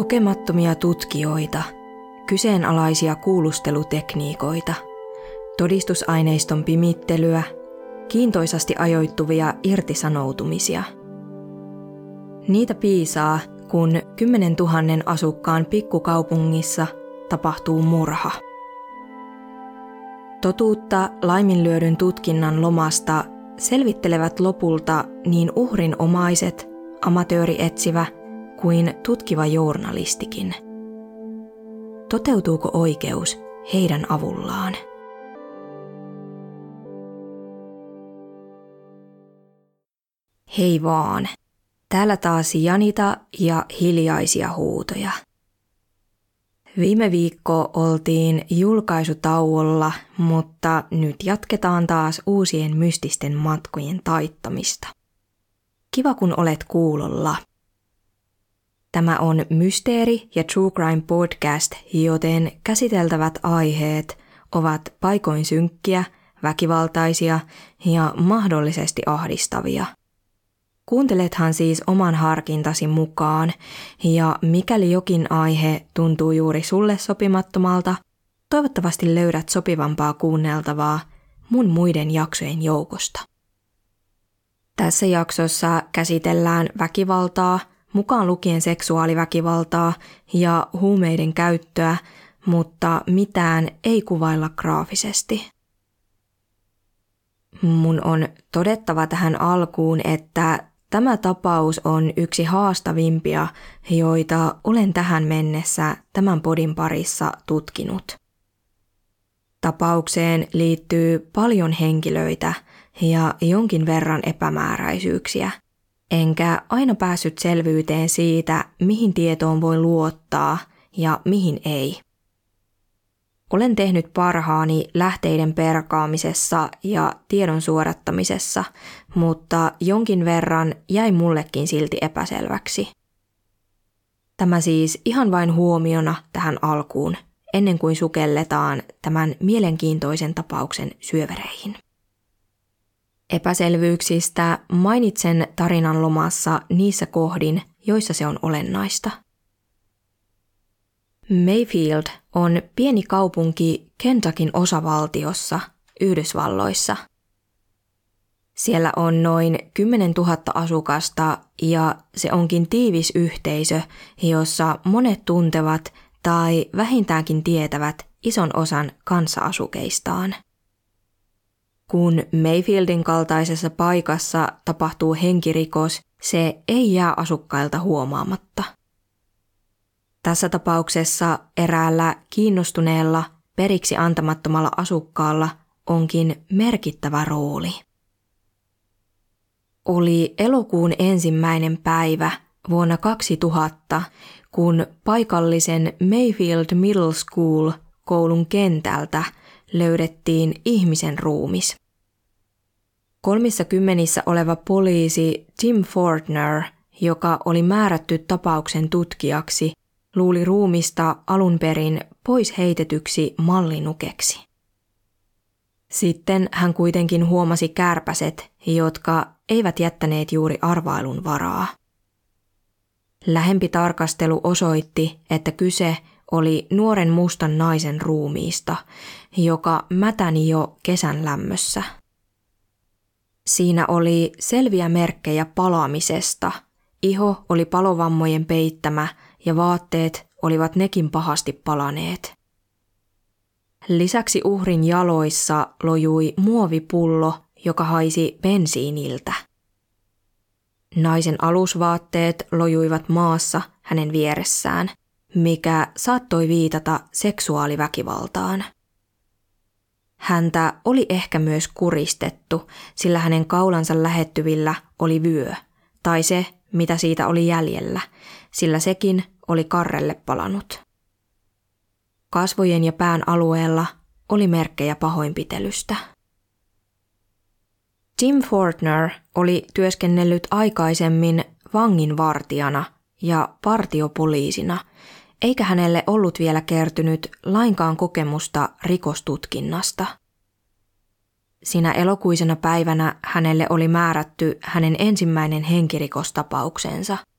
Kokemattomia tutkijoita, kyseenalaisia kuulustelutekniikoita, todistusaineiston pimittelyä, kiintoisasti ajoittuvia irtisanoutumisia. Niitä piisaa, kun 10 000 asukkaan pikkukaupungissa tapahtuu murha. Totuutta laiminlyödyn tutkinnan lomasta selvittelevät lopulta niin uhrin omaiset, amatöörietsivä kuin tutkiva journalistikin. Toteutuuko oikeus heidän avullaan? Hei vaan. Täällä taas Janita ja hiljaisia huutoja. Viime viikko oltiin julkaisutauolla, mutta nyt jatketaan taas uusien mystisten matkojen taittamista. Kiva kun olet kuulolla. Tämä on Mysteeri ja True Crime Podcast, joten käsiteltävät aiheet ovat paikoin synkkiä, väkivaltaisia ja mahdollisesti ahdistavia – Kuuntelethan siis oman harkintasi mukaan, ja mikäli jokin aihe tuntuu juuri sulle sopimattomalta, toivottavasti löydät sopivampaa kuunneltavaa mun muiden jaksojen joukosta. Tässä jaksossa käsitellään väkivaltaa, mukaan lukien seksuaaliväkivaltaa ja huumeiden käyttöä, mutta mitään ei kuvailla graafisesti. Mun on todettava tähän alkuun, että Tämä tapaus on yksi haastavimpia, joita olen tähän mennessä tämän podin parissa tutkinut. Tapaukseen liittyy paljon henkilöitä ja jonkin verran epämääräisyyksiä, enkä aina päässyt selvyyteen siitä, mihin tietoon voi luottaa ja mihin ei. Olen tehnyt parhaani lähteiden perkaamisessa ja tiedon suorattamisessa, mutta jonkin verran jäi mullekin silti epäselväksi. Tämä siis ihan vain huomiona tähän alkuun, ennen kuin sukelletaan tämän mielenkiintoisen tapauksen syövereihin. Epäselvyyksistä mainitsen tarinan lomassa niissä kohdin, joissa se on olennaista – Mayfield on pieni kaupunki Kentakin osavaltiossa Yhdysvalloissa. Siellä on noin 10 000 asukasta ja se onkin tiivis yhteisö, jossa monet tuntevat tai vähintäänkin tietävät ison osan kanssa-asukeistaan. Kun Mayfieldin kaltaisessa paikassa tapahtuu henkirikos, se ei jää asukkailta huomaamatta – tässä tapauksessa eräällä kiinnostuneella, periksi antamattomalla asukkaalla onkin merkittävä rooli. Oli elokuun ensimmäinen päivä vuonna 2000, kun paikallisen Mayfield Middle School koulun kentältä löydettiin ihmisen ruumis. Kolmissa kymmenissä oleva poliisi Tim Fortner, joka oli määrätty tapauksen tutkijaksi, luuli ruumista alun perin pois heitetyksi mallinukeksi. Sitten hän kuitenkin huomasi kärpäset, jotka eivät jättäneet juuri arvailun varaa. Lähempi tarkastelu osoitti, että kyse oli nuoren mustan naisen ruumiista, joka mätäni jo kesän lämmössä. Siinä oli selviä merkkejä palaamisesta. Iho oli palovammojen peittämä ja vaatteet olivat nekin pahasti palaneet. Lisäksi uhrin jaloissa lojui muovipullo, joka haisi bensiiniltä. Naisen alusvaatteet lojuivat maassa hänen vieressään, mikä saattoi viitata seksuaaliväkivaltaan. Häntä oli ehkä myös kuristettu, sillä hänen kaulansa lähettyvillä oli vyö, tai se, mitä siitä oli jäljellä, sillä sekin oli karrelle palanut. Kasvojen ja pään alueella oli merkkejä pahoinpitelystä. Tim Fortner oli työskennellyt aikaisemmin vanginvartijana ja partiopoliisina, eikä hänelle ollut vielä kertynyt lainkaan kokemusta rikostutkinnasta. Sinä elokuisena päivänä hänelle oli määrätty hänen ensimmäinen henkirikostapauksensa –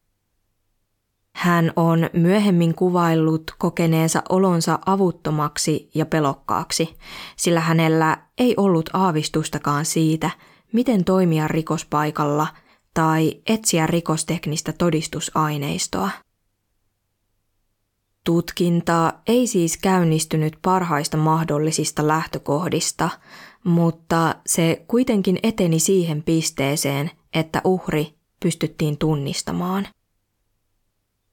Hän on myöhemmin kuvaillut kokeneensa olonsa avuttomaksi ja pelokkaaksi, sillä hänellä ei ollut aavistustakaan siitä, miten toimia rikospaikalla tai etsiä rikosteknistä todistusaineistoa. Tutkinta ei siis käynnistynyt parhaista mahdollisista lähtökohdista, mutta se kuitenkin eteni siihen pisteeseen, että uhri pystyttiin tunnistamaan.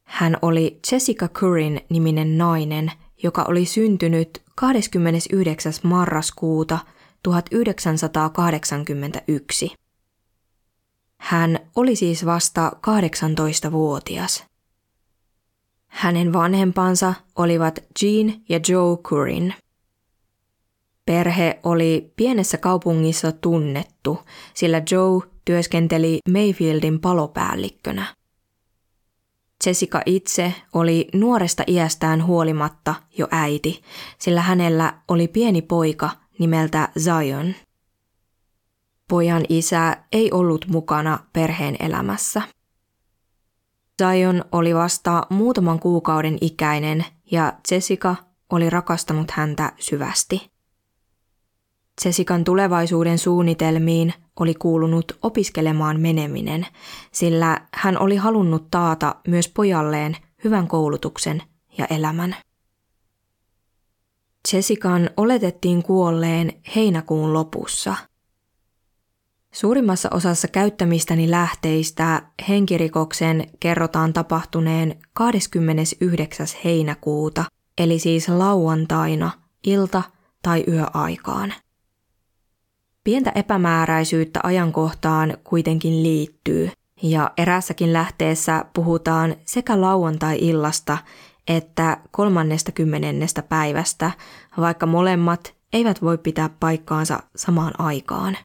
Hän oli Jessica Currin niminen nainen, joka oli syntynyt 29. marraskuuta 1981. Hän oli siis vasta 18-vuotias. Hänen vanhempansa olivat Jean ja Joe Currin. Perhe oli pienessä kaupungissa tunnettu, sillä Joe työskenteli Mayfieldin palopäällikkönä. Jessica itse oli nuoresta iästään huolimatta jo äiti, sillä hänellä oli pieni poika nimeltä Zion. Pojan isä ei ollut mukana perheen elämässä. Zion oli vasta muutaman kuukauden ikäinen ja Jessica oli rakastanut häntä syvästi. Jessican tulevaisuuden suunnitelmiin oli kuulunut opiskelemaan meneminen, sillä hän oli halunnut taata myös pojalleen hyvän koulutuksen ja elämän. Jessican oletettiin kuolleen heinäkuun lopussa. Suurimmassa osassa käyttämistäni lähteistä henkirikoksen kerrotaan tapahtuneen 29. heinäkuuta, eli siis lauantaina, ilta- tai yöaikaan. Pientä epämääräisyyttä ajankohtaan kuitenkin liittyy, ja erässäkin lähteessä puhutaan sekä lauantai-illasta että kolmannesta kymmenennestä päivästä, vaikka molemmat eivät voi pitää paikkaansa samaan aikaan.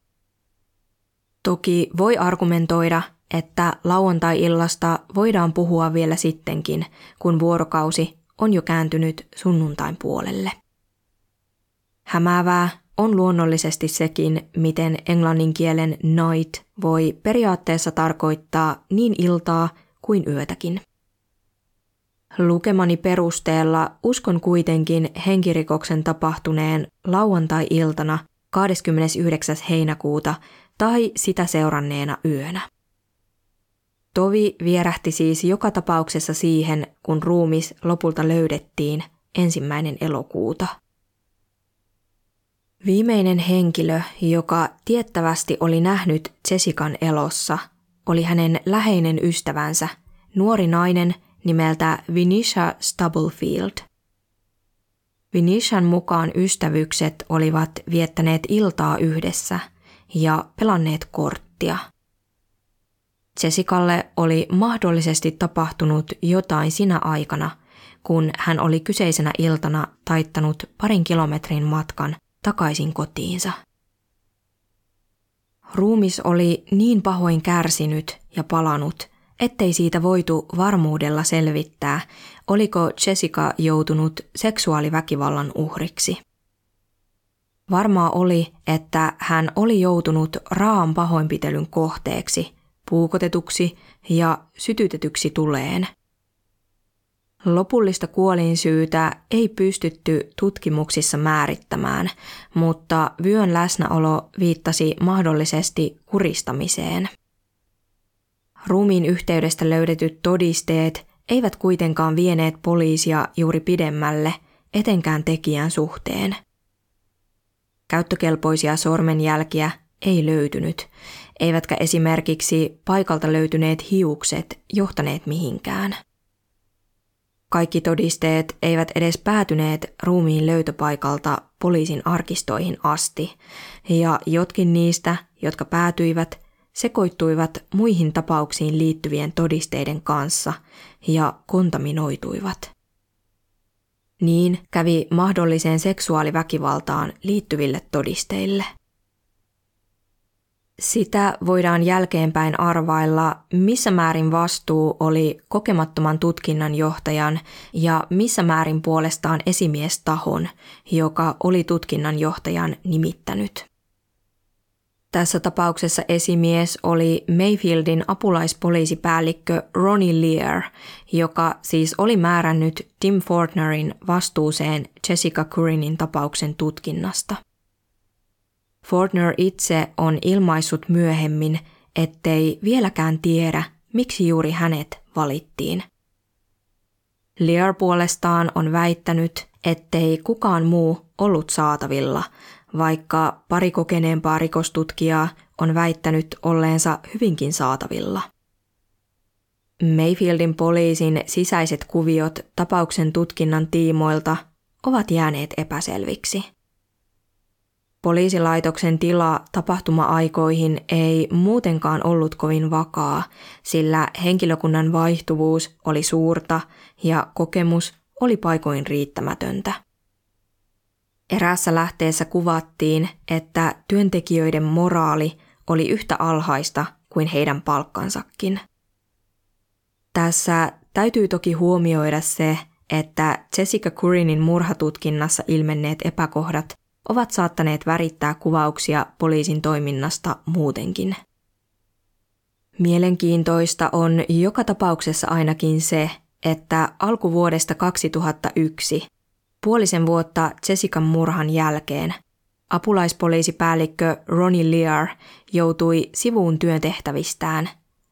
Toki voi argumentoida, että lauantai-illasta voidaan puhua vielä sittenkin, kun vuorokausi on jo kääntynyt sunnuntain puolelle. Hämäävää on luonnollisesti sekin, miten englannin kielen night voi periaatteessa tarkoittaa niin iltaa kuin yötäkin. Lukemani perusteella uskon kuitenkin henkirikoksen tapahtuneen lauantai-iltana 29. heinäkuuta tai sitä seuranneena yönä. Tovi vierähti siis joka tapauksessa siihen, kun ruumis lopulta löydettiin ensimmäinen elokuuta – Viimeinen henkilö, joka tiettävästi oli nähnyt Jessican elossa, oli hänen läheinen ystävänsä, nuori nainen nimeltä Vinisha Stubblefield. Vinishan mukaan ystävykset olivat viettäneet iltaa yhdessä ja pelanneet korttia. Jessicalle oli mahdollisesti tapahtunut jotain sinä aikana, kun hän oli kyseisenä iltana taittanut parin kilometrin matkan takaisin kotiinsa. Ruumis oli niin pahoin kärsinyt ja palanut, ettei siitä voitu varmuudella selvittää, oliko Jessica joutunut seksuaaliväkivallan uhriksi. Varmaa oli, että hän oli joutunut raan pahoinpitelyn kohteeksi, puukotetuksi ja sytytetyksi tuleen – Lopullista kuolinsyytä ei pystytty tutkimuksissa määrittämään, mutta vyön läsnäolo viittasi mahdollisesti kuristamiseen. Ruumiin yhteydestä löydetyt todisteet eivät kuitenkaan vieneet poliisia juuri pidemmälle, etenkään tekijän suhteen. Käyttökelpoisia sormenjälkiä ei löytynyt, eivätkä esimerkiksi paikalta löytyneet hiukset johtaneet mihinkään. Kaikki todisteet eivät edes päätyneet ruumiin löytöpaikalta poliisin arkistoihin asti, ja jotkin niistä, jotka päätyivät, sekoittuivat muihin tapauksiin liittyvien todisteiden kanssa ja kontaminoituivat. Niin kävi mahdolliseen seksuaaliväkivaltaan liittyville todisteille – sitä voidaan jälkeenpäin arvailla, missä määrin vastuu oli kokemattoman tutkinnan johtajan ja missä määrin puolestaan esimiestahon, joka oli tutkinnan johtajan nimittänyt. Tässä tapauksessa esimies oli Mayfieldin apulaispoliisipäällikkö Ronnie Lear, joka siis oli määrännyt Tim Fortnerin vastuuseen Jessica Currinin tapauksen tutkinnasta. Fortner itse on ilmaissut myöhemmin, ettei vieläkään tiedä, miksi juuri hänet valittiin. Lear puolestaan on väittänyt, ettei kukaan muu ollut saatavilla, vaikka pari kokeneempaa rikostutkijaa on väittänyt olleensa hyvinkin saatavilla. Mayfieldin poliisin sisäiset kuviot tapauksen tutkinnan tiimoilta ovat jääneet epäselviksi. Poliisilaitoksen tila tapahtuma-aikoihin ei muutenkaan ollut kovin vakaa, sillä henkilökunnan vaihtuvuus oli suurta ja kokemus oli paikoin riittämätöntä. Eräässä lähteessä kuvattiin, että työntekijöiden moraali oli yhtä alhaista kuin heidän palkkansakin. Tässä täytyy toki huomioida se, että Jessica Curinin murhatutkinnassa ilmenneet epäkohdat ovat saattaneet värittää kuvauksia poliisin toiminnasta muutenkin. Mielenkiintoista on joka tapauksessa ainakin se, että alkuvuodesta 2001, puolisen vuotta Jessican murhan jälkeen, apulaispoliisipäällikkö Ronnie Lear joutui sivuun työntehtävistään,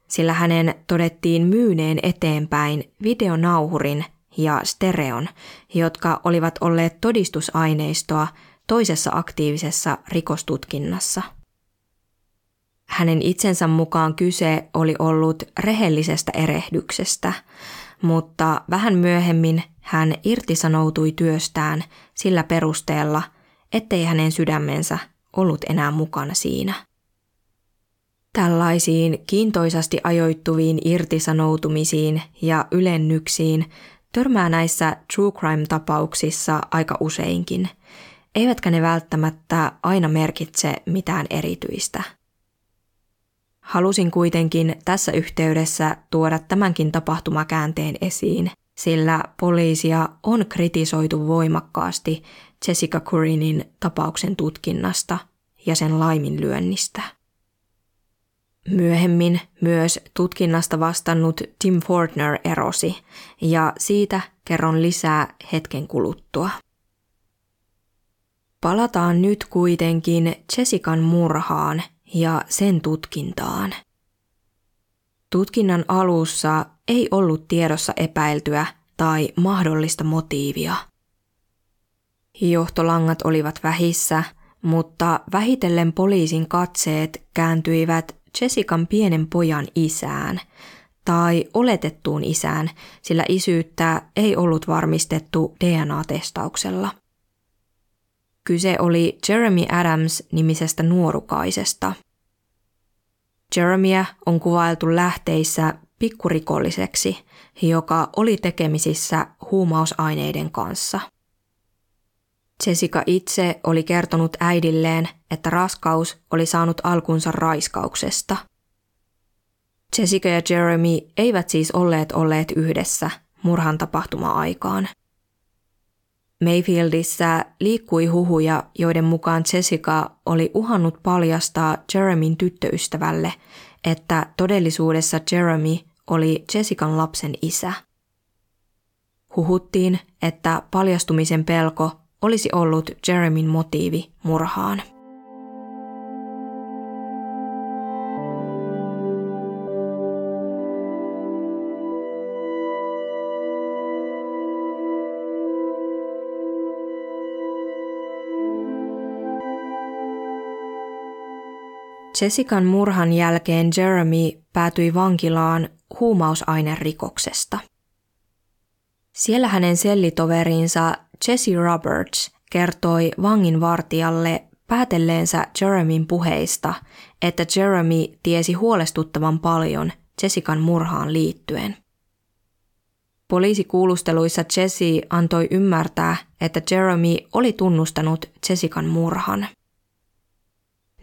sillä hänen todettiin myyneen eteenpäin videonauhurin ja stereon, jotka olivat olleet todistusaineistoa toisessa aktiivisessa rikostutkinnassa. Hänen itsensä mukaan kyse oli ollut rehellisestä erehdyksestä, mutta vähän myöhemmin hän irtisanoutui työstään sillä perusteella, ettei hänen sydämensä ollut enää mukana siinä. Tällaisiin kiintoisasti ajoittuviin irtisanoutumisiin ja ylennyksiin törmää näissä true crime-tapauksissa aika useinkin – eivätkä ne välttämättä aina merkitse mitään erityistä. Halusin kuitenkin tässä yhteydessä tuoda tämänkin tapahtumakäänteen esiin, sillä poliisia on kritisoitu voimakkaasti Jessica Curinin tapauksen tutkinnasta ja sen laiminlyönnistä. Myöhemmin myös tutkinnasta vastannut Tim Fortner erosi, ja siitä kerron lisää hetken kuluttua. Palataan nyt kuitenkin Jessican murhaan ja sen tutkintaan. Tutkinnan alussa ei ollut tiedossa epäiltyä tai mahdollista motiivia. Johtolangat olivat vähissä, mutta vähitellen poliisin katseet kääntyivät Jessican pienen pojan isään tai oletettuun isään, sillä isyyttä ei ollut varmistettu DNA-testauksella. Kyse oli Jeremy Adams-nimisestä nuorukaisesta. Jeremyä on kuvailtu lähteissä pikkurikolliseksi, joka oli tekemisissä huumausaineiden kanssa. Jessica itse oli kertonut äidilleen, että raskaus oli saanut alkunsa raiskauksesta. Jessica ja Jeremy eivät siis olleet olleet yhdessä murhan tapahtuma-aikaan – Mayfieldissä liikkui huhuja, joiden mukaan Jessica oli uhannut paljastaa Jeremyn tyttöystävälle, että todellisuudessa Jeremy oli Jessican lapsen isä. Huhuttiin, että paljastumisen pelko olisi ollut Jeremyn motiivi murhaan. Jessican murhan jälkeen Jeremy päätyi vankilaan huumausainerikoksesta. Siellä hänen sellitoverinsa Jesse Roberts kertoi vanginvartijalle päätelleensä Jeremyn puheista, että Jeremy tiesi huolestuttavan paljon Jessican murhaan liittyen. Poliisikuulusteluissa Jesse antoi ymmärtää, että Jeremy oli tunnustanut Jessican murhan –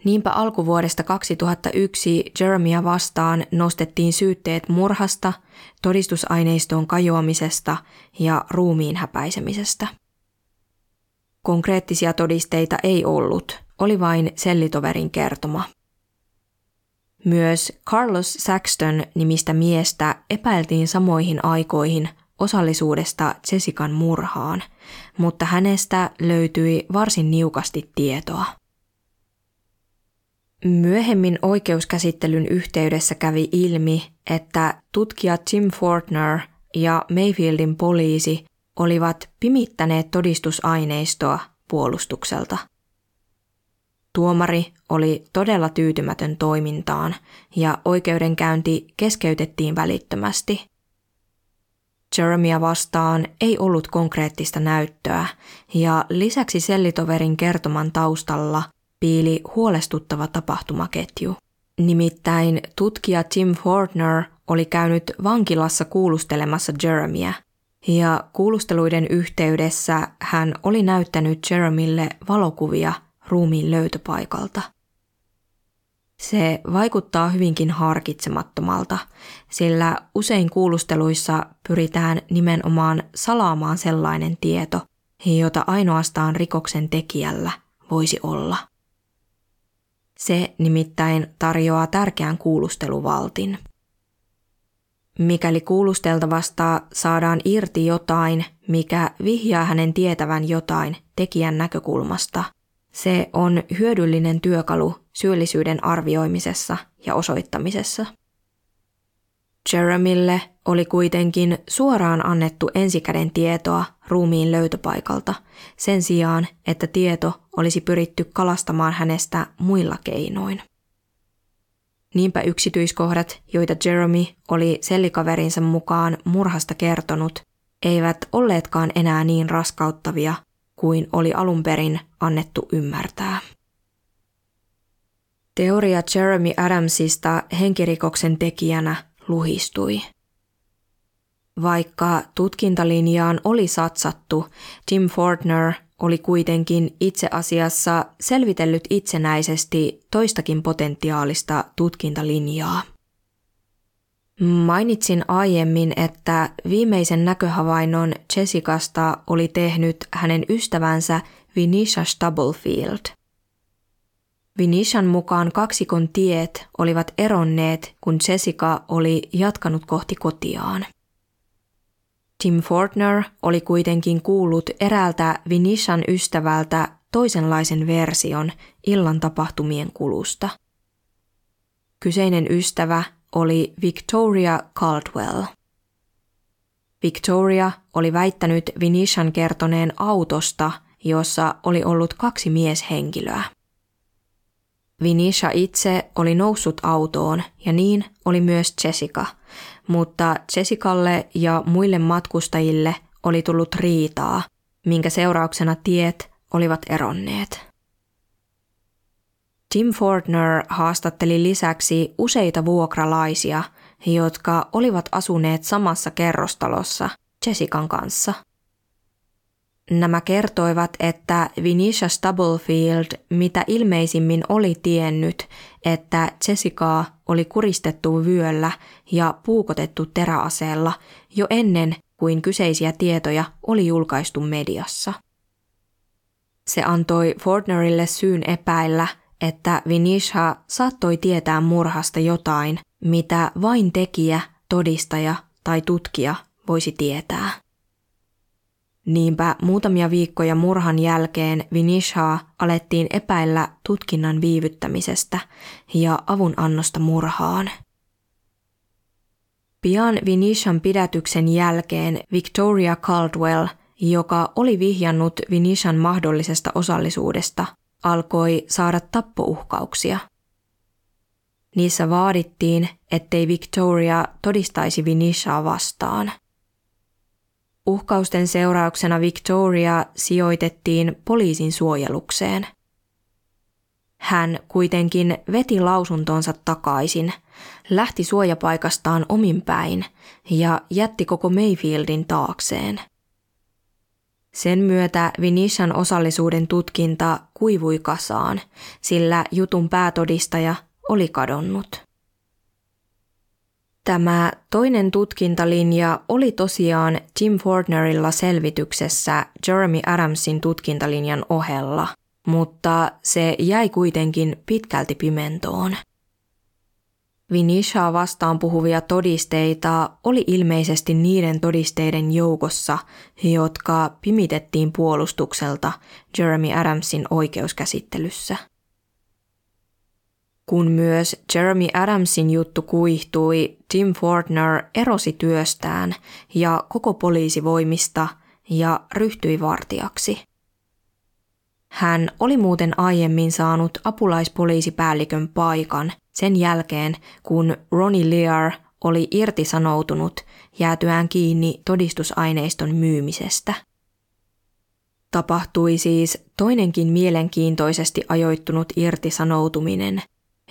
Niinpä alkuvuodesta 2001 Jeremia vastaan nostettiin syytteet murhasta, todistusaineistoon kajoamisesta ja ruumiin häpäisemisestä. Konkreettisia todisteita ei ollut, oli vain sellitoverin kertoma. Myös Carlos Saxton nimistä miestä epäiltiin samoihin aikoihin osallisuudesta Jessican murhaan, mutta hänestä löytyi varsin niukasti tietoa. Myöhemmin oikeuskäsittelyn yhteydessä kävi ilmi, että tutkija Tim Fortner ja Mayfieldin poliisi olivat pimittäneet todistusaineistoa puolustukselta. Tuomari oli todella tyytymätön toimintaan ja oikeudenkäynti keskeytettiin välittömästi. Jeremia vastaan ei ollut konkreettista näyttöä ja lisäksi sellitoverin kertoman taustalla piili huolestuttava tapahtumaketju. Nimittäin tutkija Tim Fortner oli käynyt vankilassa kuulustelemassa Jeremiä ja kuulusteluiden yhteydessä hän oli näyttänyt Jeremille valokuvia ruumiin löytöpaikalta. Se vaikuttaa hyvinkin harkitsemattomalta, sillä usein kuulusteluissa pyritään nimenomaan salaamaan sellainen tieto, jota ainoastaan rikoksen tekijällä voisi olla. Se nimittäin tarjoaa tärkeän kuulusteluvaltin. Mikäli kuulusteltavasta saadaan irti jotain, mikä vihjaa hänen tietävän jotain tekijän näkökulmasta, se on hyödyllinen työkalu syyllisyyden arvioimisessa ja osoittamisessa. Jeremille oli kuitenkin suoraan annettu ensikäden tietoa ruumiin löytöpaikalta sen sijaan, että tieto olisi pyritty kalastamaan hänestä muilla keinoin. Niinpä yksityiskohdat, joita Jeremy oli sellikaverinsa mukaan murhasta kertonut, eivät olleetkaan enää niin raskauttavia kuin oli alun perin annettu ymmärtää. Teoria Jeremy Adamsista henkirikoksen tekijänä luhistui. Vaikka tutkintalinjaan oli satsattu, Tim Fortner oli kuitenkin itse asiassa selvitellyt itsenäisesti toistakin potentiaalista tutkintalinjaa. Mainitsin aiemmin, että viimeisen näköhavainnon Jessicasta oli tehnyt hänen ystävänsä Vinisha Stubblefield. Vinishan mukaan kaksikon tiet olivat eronneet, kun Jessica oli jatkanut kohti kotiaan. Tim Fortner oli kuitenkin kuullut eräältä Vinishan ystävältä toisenlaisen version illan tapahtumien kulusta. Kyseinen ystävä oli Victoria Caldwell. Victoria oli väittänyt Vinishan kertoneen autosta, jossa oli ollut kaksi mieshenkilöä. Vinisha itse oli noussut autoon ja niin oli myös Jessica, mutta Jessicalle ja muille matkustajille oli tullut riitaa, minkä seurauksena tiet olivat eronneet. Tim Fortner haastatteli lisäksi useita vuokralaisia, jotka olivat asuneet samassa kerrostalossa Jessican kanssa. Nämä kertoivat, että Vinisha Stubblefield mitä ilmeisimmin oli tiennyt, että Jessicaa oli kuristettu vyöllä ja puukotettu teräaseella jo ennen kuin kyseisiä tietoja oli julkaistu mediassa. Se antoi Fortnerille syyn epäillä, että Vinisha saattoi tietää murhasta jotain, mitä vain tekijä, todistaja tai tutkija voisi tietää. Niinpä muutamia viikkoja murhan jälkeen Vinishaa alettiin epäillä tutkinnan viivyttämisestä ja avunannosta murhaan. Pian Vinishan pidätyksen jälkeen Victoria Caldwell, joka oli vihjannut Vinishan mahdollisesta osallisuudesta, alkoi saada tappouhkauksia. Niissä vaadittiin, ettei Victoria todistaisi Vinishaa vastaan. Uhkausten seurauksena Victoria sijoitettiin poliisin suojelukseen. Hän kuitenkin veti lausuntonsa takaisin, lähti suojapaikastaan omin päin ja jätti koko Mayfieldin taakseen – sen myötä Vinishan osallisuuden tutkinta kuivui kasaan, sillä jutun päätodistaja oli kadonnut. Tämä toinen tutkintalinja oli tosiaan Tim Fortnerilla selvityksessä Jeremy Adamsin tutkintalinjan ohella, mutta se jäi kuitenkin pitkälti pimentoon. Vinishaa vastaan puhuvia todisteita oli ilmeisesti niiden todisteiden joukossa, jotka pimitettiin puolustukselta Jeremy Adamsin oikeuskäsittelyssä. Kun myös Jeremy Adamsin juttu kuihtui, Tim Fortner erosi työstään ja koko poliisivoimista ja ryhtyi vartijaksi. Hän oli muuten aiemmin saanut apulaispoliisipäällikön paikan sen jälkeen, kun Ronnie Lear oli irtisanoutunut jäätyään kiinni todistusaineiston myymisestä. Tapahtui siis toinenkin mielenkiintoisesti ajoittunut irtisanoutuminen,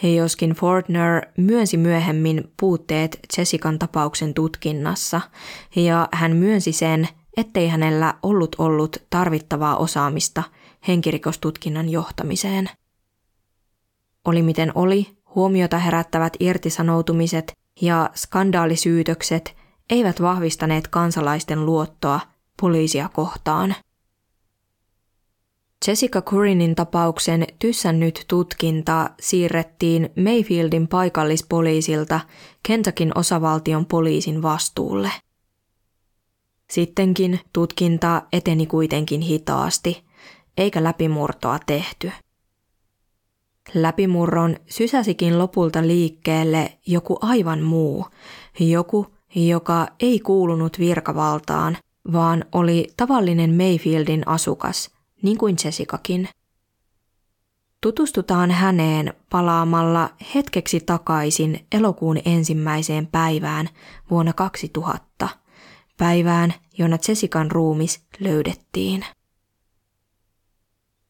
joskin Fortner myönsi myöhemmin puutteet Jessican tapauksen tutkinnassa, ja hän myönsi sen, ettei hänellä ollut ollut tarvittavaa osaamista henkirikostutkinnan johtamiseen. Oli miten oli, huomiota herättävät irtisanoutumiset ja skandaalisyytökset eivät vahvistaneet kansalaisten luottoa poliisia kohtaan. Jessica Curinin tapauksen tyssännyt tutkinta siirrettiin Mayfieldin paikallispoliisilta Kentakin osavaltion poliisin vastuulle. Sittenkin tutkinta eteni kuitenkin hitaasti, eikä läpimurtoa tehty. Läpimurron sysäsikin lopulta liikkeelle joku aivan muu, joku, joka ei kuulunut virkavaltaan, vaan oli tavallinen Mayfieldin asukas, niin kuin Jessicakin. Tutustutaan häneen palaamalla hetkeksi takaisin elokuun ensimmäiseen päivään vuonna 2000, päivään, jona Jessican ruumis löydettiin.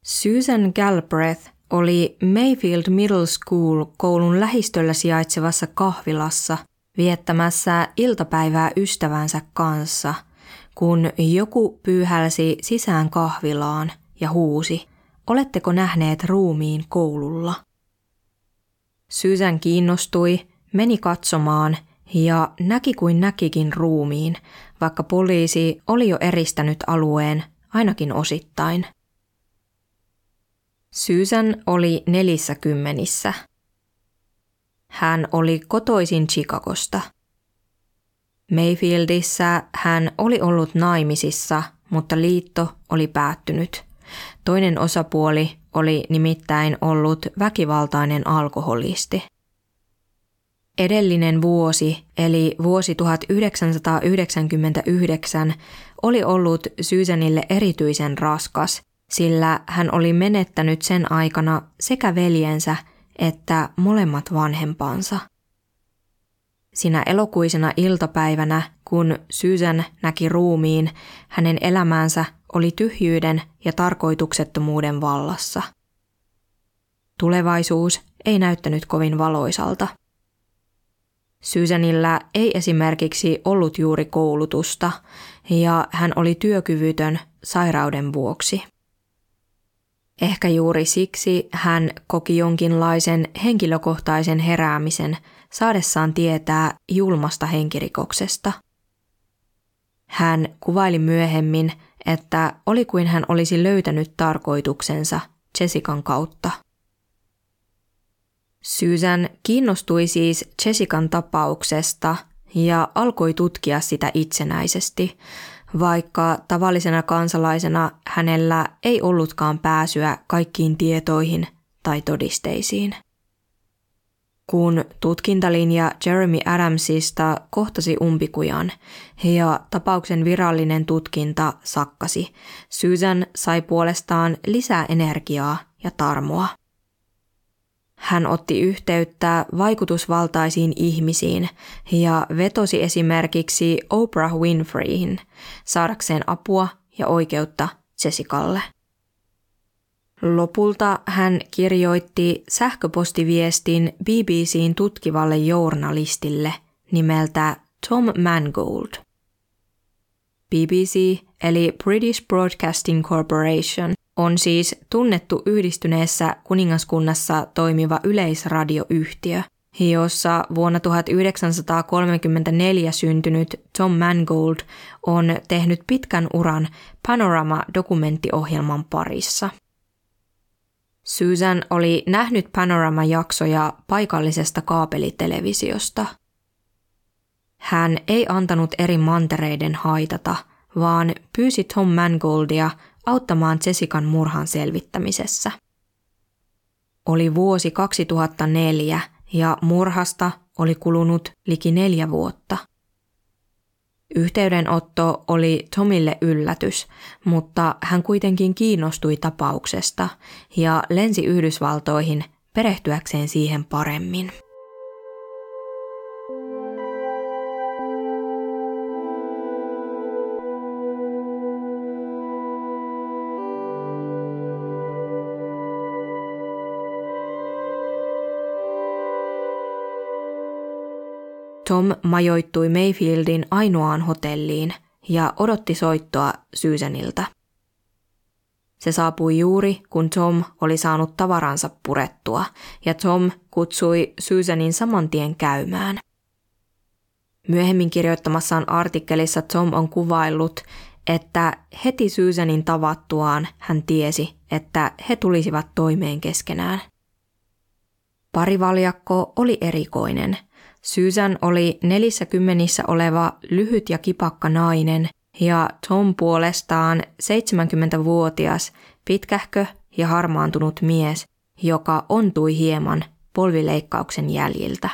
Susan Galbraith oli Mayfield Middle School koulun lähistöllä sijaitsevassa kahvilassa viettämässä iltapäivää ystävänsä kanssa, kun joku pyyhälsi sisään kahvilaan ja huusi, oletteko nähneet ruumiin koululla? Susan kiinnostui, meni katsomaan ja näki kuin näkikin ruumiin, vaikka poliisi oli jo eristänyt alueen ainakin osittain – Susan oli nelissä kymmenissä. Hän oli kotoisin Chicagosta. Mayfieldissä hän oli ollut naimisissa, mutta liitto oli päättynyt. Toinen osapuoli oli nimittäin ollut väkivaltainen alkoholisti. Edellinen vuosi, eli vuosi 1999, oli ollut Susanille erityisen raskas sillä hän oli menettänyt sen aikana sekä veljensä että molemmat vanhempansa. Sinä elokuisena iltapäivänä, kun Susan näki ruumiin, hänen elämänsä oli tyhjyyden ja tarkoituksettomuuden vallassa. Tulevaisuus ei näyttänyt kovin valoisalta. Susanilla ei esimerkiksi ollut juuri koulutusta ja hän oli työkyvytön sairauden vuoksi. Ehkä juuri siksi hän koki jonkinlaisen henkilökohtaisen heräämisen saadessaan tietää julmasta henkirikoksesta. Hän kuvaili myöhemmin, että oli kuin hän olisi löytänyt tarkoituksensa Jessican kautta. Susan kiinnostui siis Jessican tapauksesta ja alkoi tutkia sitä itsenäisesti, vaikka tavallisena kansalaisena hänellä ei ollutkaan pääsyä kaikkiin tietoihin tai todisteisiin. Kun tutkintalinja Jeremy Adamsista kohtasi umpikujan ja tapauksen virallinen tutkinta sakkasi, Susan sai puolestaan lisää energiaa ja tarmoa. Hän otti yhteyttä vaikutusvaltaisiin ihmisiin ja vetosi esimerkiksi Oprah Winfreyhin saadakseen apua ja oikeutta Jessicalle. Lopulta hän kirjoitti sähköpostiviestin BBCn tutkivalle journalistille nimeltä Tom Mangold. BBC eli British Broadcasting Corporation on siis tunnettu yhdistyneessä kuningaskunnassa toimiva yleisradioyhtiö, jossa vuonna 1934 syntynyt Tom Mangold on tehnyt pitkän uran Panorama-dokumenttiohjelman parissa. Susan oli nähnyt Panorama-jaksoja paikallisesta kaapelitelevisiosta. Hän ei antanut eri mantereiden haitata, vaan pyysi Tom Mangoldia auttamaan Jessican murhan selvittämisessä. Oli vuosi 2004 ja murhasta oli kulunut liki neljä vuotta. Yhteydenotto oli Tomille yllätys, mutta hän kuitenkin kiinnostui tapauksesta ja lensi Yhdysvaltoihin perehtyäkseen siihen paremmin. Tom majoittui Mayfieldin ainoaan hotelliin ja odotti soittoa Susanilta. Se saapui juuri, kun Tom oli saanut tavaransa purettua, ja Tom kutsui Susanin saman tien käymään. Myöhemmin kirjoittamassaan artikkelissa Tom on kuvaillut, että heti Susanin tavattuaan hän tiesi, että he tulisivat toimeen keskenään. Parivaljakko oli erikoinen – Susan oli nelissä kymmenissä oleva lyhyt ja kipakka nainen ja Tom puolestaan 70-vuotias, pitkähkö ja harmaantunut mies, joka ontui hieman polvileikkauksen jäljiltä.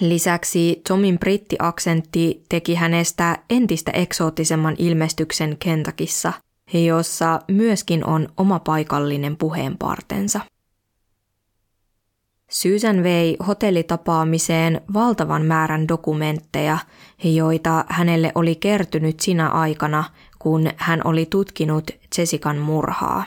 Lisäksi Tomin brittiaksentti teki hänestä entistä eksoottisemman ilmestyksen Kentakissa, jossa myöskin on oma paikallinen puheenpartensa. Susan vei hotellitapaamiseen valtavan määrän dokumentteja, joita hänelle oli kertynyt sinä aikana, kun hän oli tutkinut Jessican murhaa.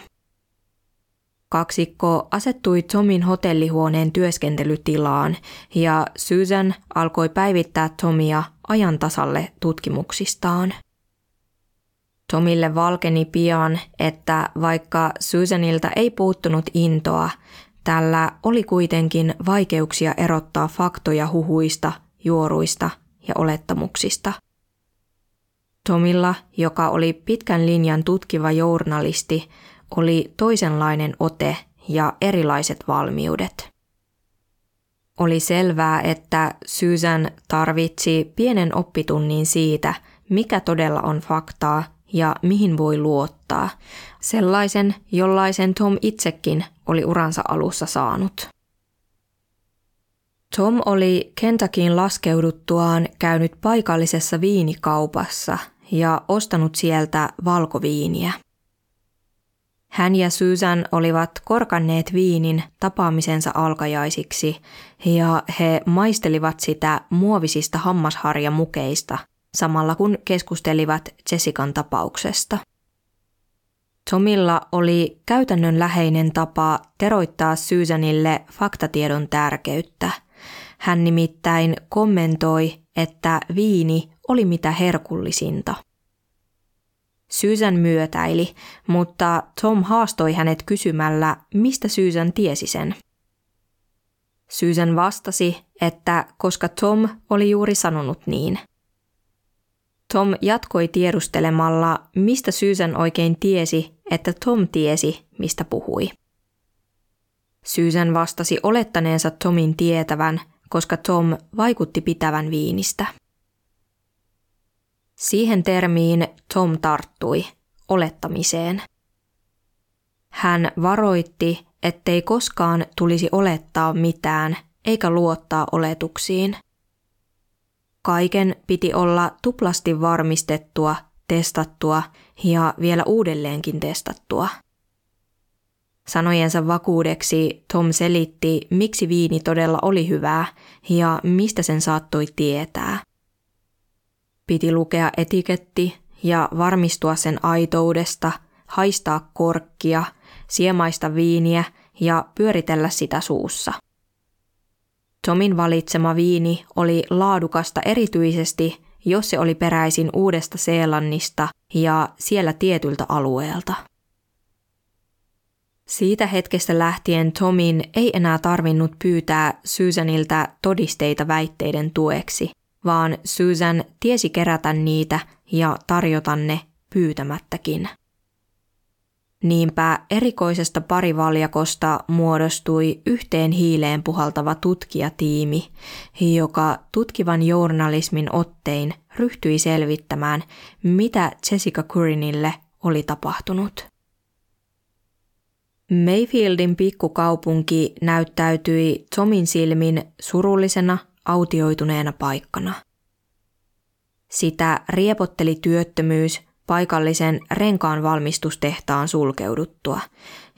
Kaksikko asettui Tomin hotellihuoneen työskentelytilaan ja Susan alkoi päivittää Tomia ajan tasalle tutkimuksistaan. Tomille valkeni pian, että vaikka Susanilta ei puuttunut intoa, Tällä oli kuitenkin vaikeuksia erottaa faktoja huhuista, juoruista ja olettamuksista. Tomilla, joka oli pitkän linjan tutkiva journalisti, oli toisenlainen ote ja erilaiset valmiudet. Oli selvää, että Susan tarvitsi pienen oppitunnin siitä, mikä todella on faktaa ja mihin voi luottaa. Sellaisen, jollaisen Tom itsekin oli uransa alussa saanut. Tom oli Kentuckyin laskeuduttuaan käynyt paikallisessa viinikaupassa ja ostanut sieltä valkoviiniä. Hän ja Susan olivat korkanneet viinin tapaamisensa alkajaisiksi ja he maistelivat sitä muovisista hammasharjamukeista samalla kun keskustelivat Jessican tapauksesta. Tomilla oli käytännönläheinen tapa teroittaa Susanille faktatiedon tärkeyttä. Hän nimittäin kommentoi, että viini oli mitä herkullisinta. Susan myötäili, mutta Tom haastoi hänet kysymällä, mistä Susan tiesi sen. Susan vastasi, että koska Tom oli juuri sanonut niin – Tom jatkoi tiedustelemalla, mistä Susan oikein tiesi, että Tom tiesi, mistä puhui. Susan vastasi olettaneensa Tomin tietävän, koska Tom vaikutti pitävän viinistä. Siihen termiin Tom tarttui, olettamiseen. Hän varoitti, ettei koskaan tulisi olettaa mitään eikä luottaa oletuksiin. Kaiken piti olla tuplasti varmistettua, testattua ja vielä uudelleenkin testattua. Sanojensa vakuudeksi Tom selitti, miksi viini todella oli hyvää ja mistä sen saattoi tietää. Piti lukea etiketti ja varmistua sen aitoudesta, haistaa korkkia, siemaista viiniä ja pyöritellä sitä suussa – Tomin valitsema viini oli laadukasta erityisesti, jos se oli peräisin Uudesta Seelannista ja siellä tietyltä alueelta. Siitä hetkestä lähtien Tomin ei enää tarvinnut pyytää Susanilta todisteita väitteiden tueksi, vaan Susan tiesi kerätä niitä ja tarjota ne pyytämättäkin. Niinpä erikoisesta parivaljakosta muodostui yhteen hiileen puhaltava tutkijatiimi, joka tutkivan journalismin ottein ryhtyi selvittämään, mitä Jessica Currinille oli tapahtunut. Mayfieldin pikkukaupunki näyttäytyi Tomin silmin surullisena, autioituneena paikkana. Sitä riepotteli työttömyys paikallisen renkaan valmistustehtaan sulkeuduttua,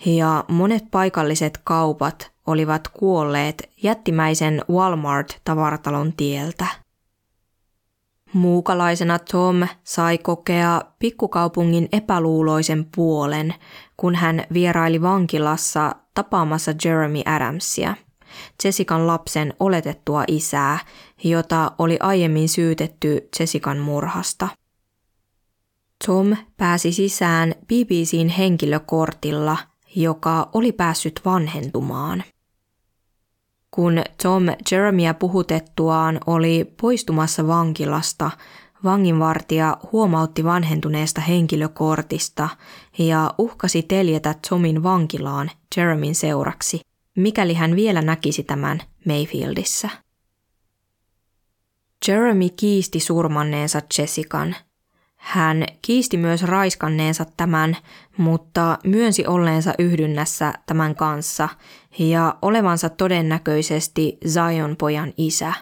ja monet paikalliset kaupat olivat kuolleet jättimäisen Walmart-tavaratalon tieltä. Muukalaisena Tom sai kokea pikkukaupungin epäluuloisen puolen, kun hän vieraili vankilassa tapaamassa Jeremy Adamsia, Jessican lapsen oletettua isää, jota oli aiemmin syytetty Jessican murhasta. Tom pääsi sisään BBCn henkilökortilla, joka oli päässyt vanhentumaan. Kun Tom Jeremia puhutettuaan oli poistumassa vankilasta, vanginvartija huomautti vanhentuneesta henkilökortista ja uhkasi teljetä Tomin vankilaan Jeremin seuraksi, mikäli hän vielä näkisi tämän Mayfieldissä. Jeremy kiisti surmanneensa Jessican – hän kiisti myös raiskanneensa tämän, mutta myönsi olleensa yhdynnässä tämän kanssa ja olevansa todennäköisesti Zion pojan isä.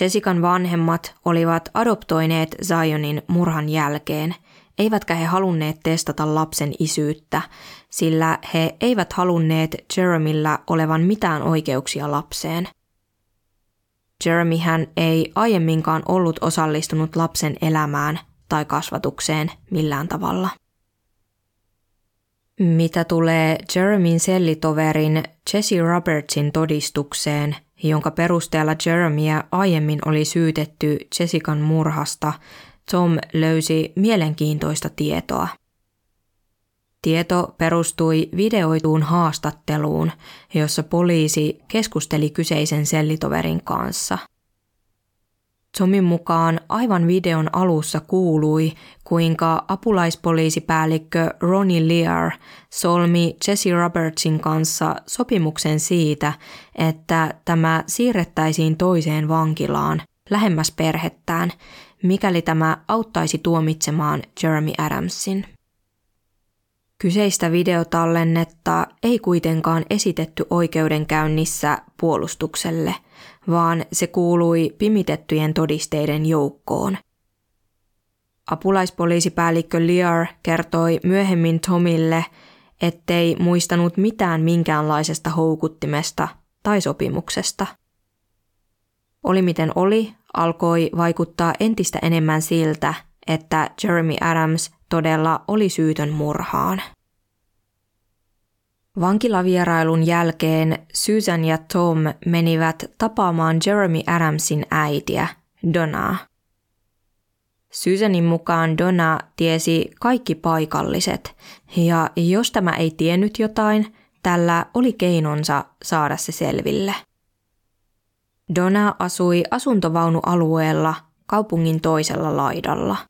Jessican vanhemmat olivat adoptoineet Zionin murhan jälkeen, eivätkä he halunneet testata lapsen isyyttä, sillä he eivät halunneet Jeremillä olevan mitään oikeuksia lapseen – Jeremy hän ei aiemminkaan ollut osallistunut lapsen elämään tai kasvatukseen millään tavalla. Mitä tulee Jeremyn sellitoverin Jesse Robertsin todistukseen, jonka perusteella Jeremyä aiemmin oli syytetty Jessican murhasta, Tom löysi mielenkiintoista tietoa. Tieto perustui videoituun haastatteluun, jossa poliisi keskusteli kyseisen sellitoverin kanssa. Tomin mukaan aivan videon alussa kuului, kuinka apulaispoliisipäällikkö Ronnie Lear solmi Jesse Robertsin kanssa sopimuksen siitä, että tämä siirrettäisiin toiseen vankilaan, lähemmäs perhettään, mikäli tämä auttaisi tuomitsemaan Jeremy Adamsin. Kyseistä videotallennetta ei kuitenkaan esitetty oikeudenkäynnissä puolustukselle, vaan se kuului pimitettyjen todisteiden joukkoon. Apulaispoliisipäällikkö Lear kertoi myöhemmin Tomille, ettei muistanut mitään minkäänlaisesta houkuttimesta tai sopimuksesta. Oli miten oli, alkoi vaikuttaa entistä enemmän siltä, että Jeremy Adams todella oli syytön murhaan. Vankilavierailun jälkeen Susan ja Tom menivät tapaamaan Jeremy Adamsin äitiä, Donaa. Susanin mukaan Donna tiesi kaikki paikalliset, ja jos tämä ei tiennyt jotain, tällä oli keinonsa saada se selville. Donna asui asuntovaunualueella kaupungin toisella laidalla –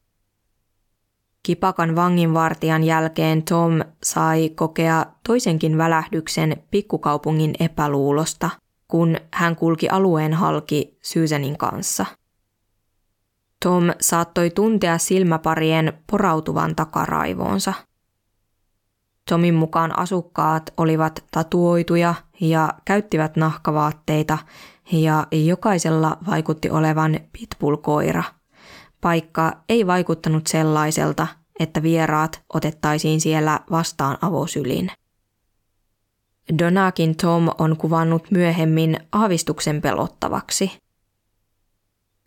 Kipakan vanginvartijan jälkeen Tom sai kokea toisenkin välähdyksen pikkukaupungin epäluulosta, kun hän kulki alueen halki Susanin kanssa. Tom saattoi tuntea silmäparien porautuvan takaraivoonsa. Tomin mukaan asukkaat olivat tatuoituja ja käyttivät nahkavaatteita ja jokaisella vaikutti olevan pitbull-koira – Paikka ei vaikuttanut sellaiselta, että vieraat otettaisiin siellä vastaan avosylin. Donakin Tom on kuvannut myöhemmin aavistuksen pelottavaksi.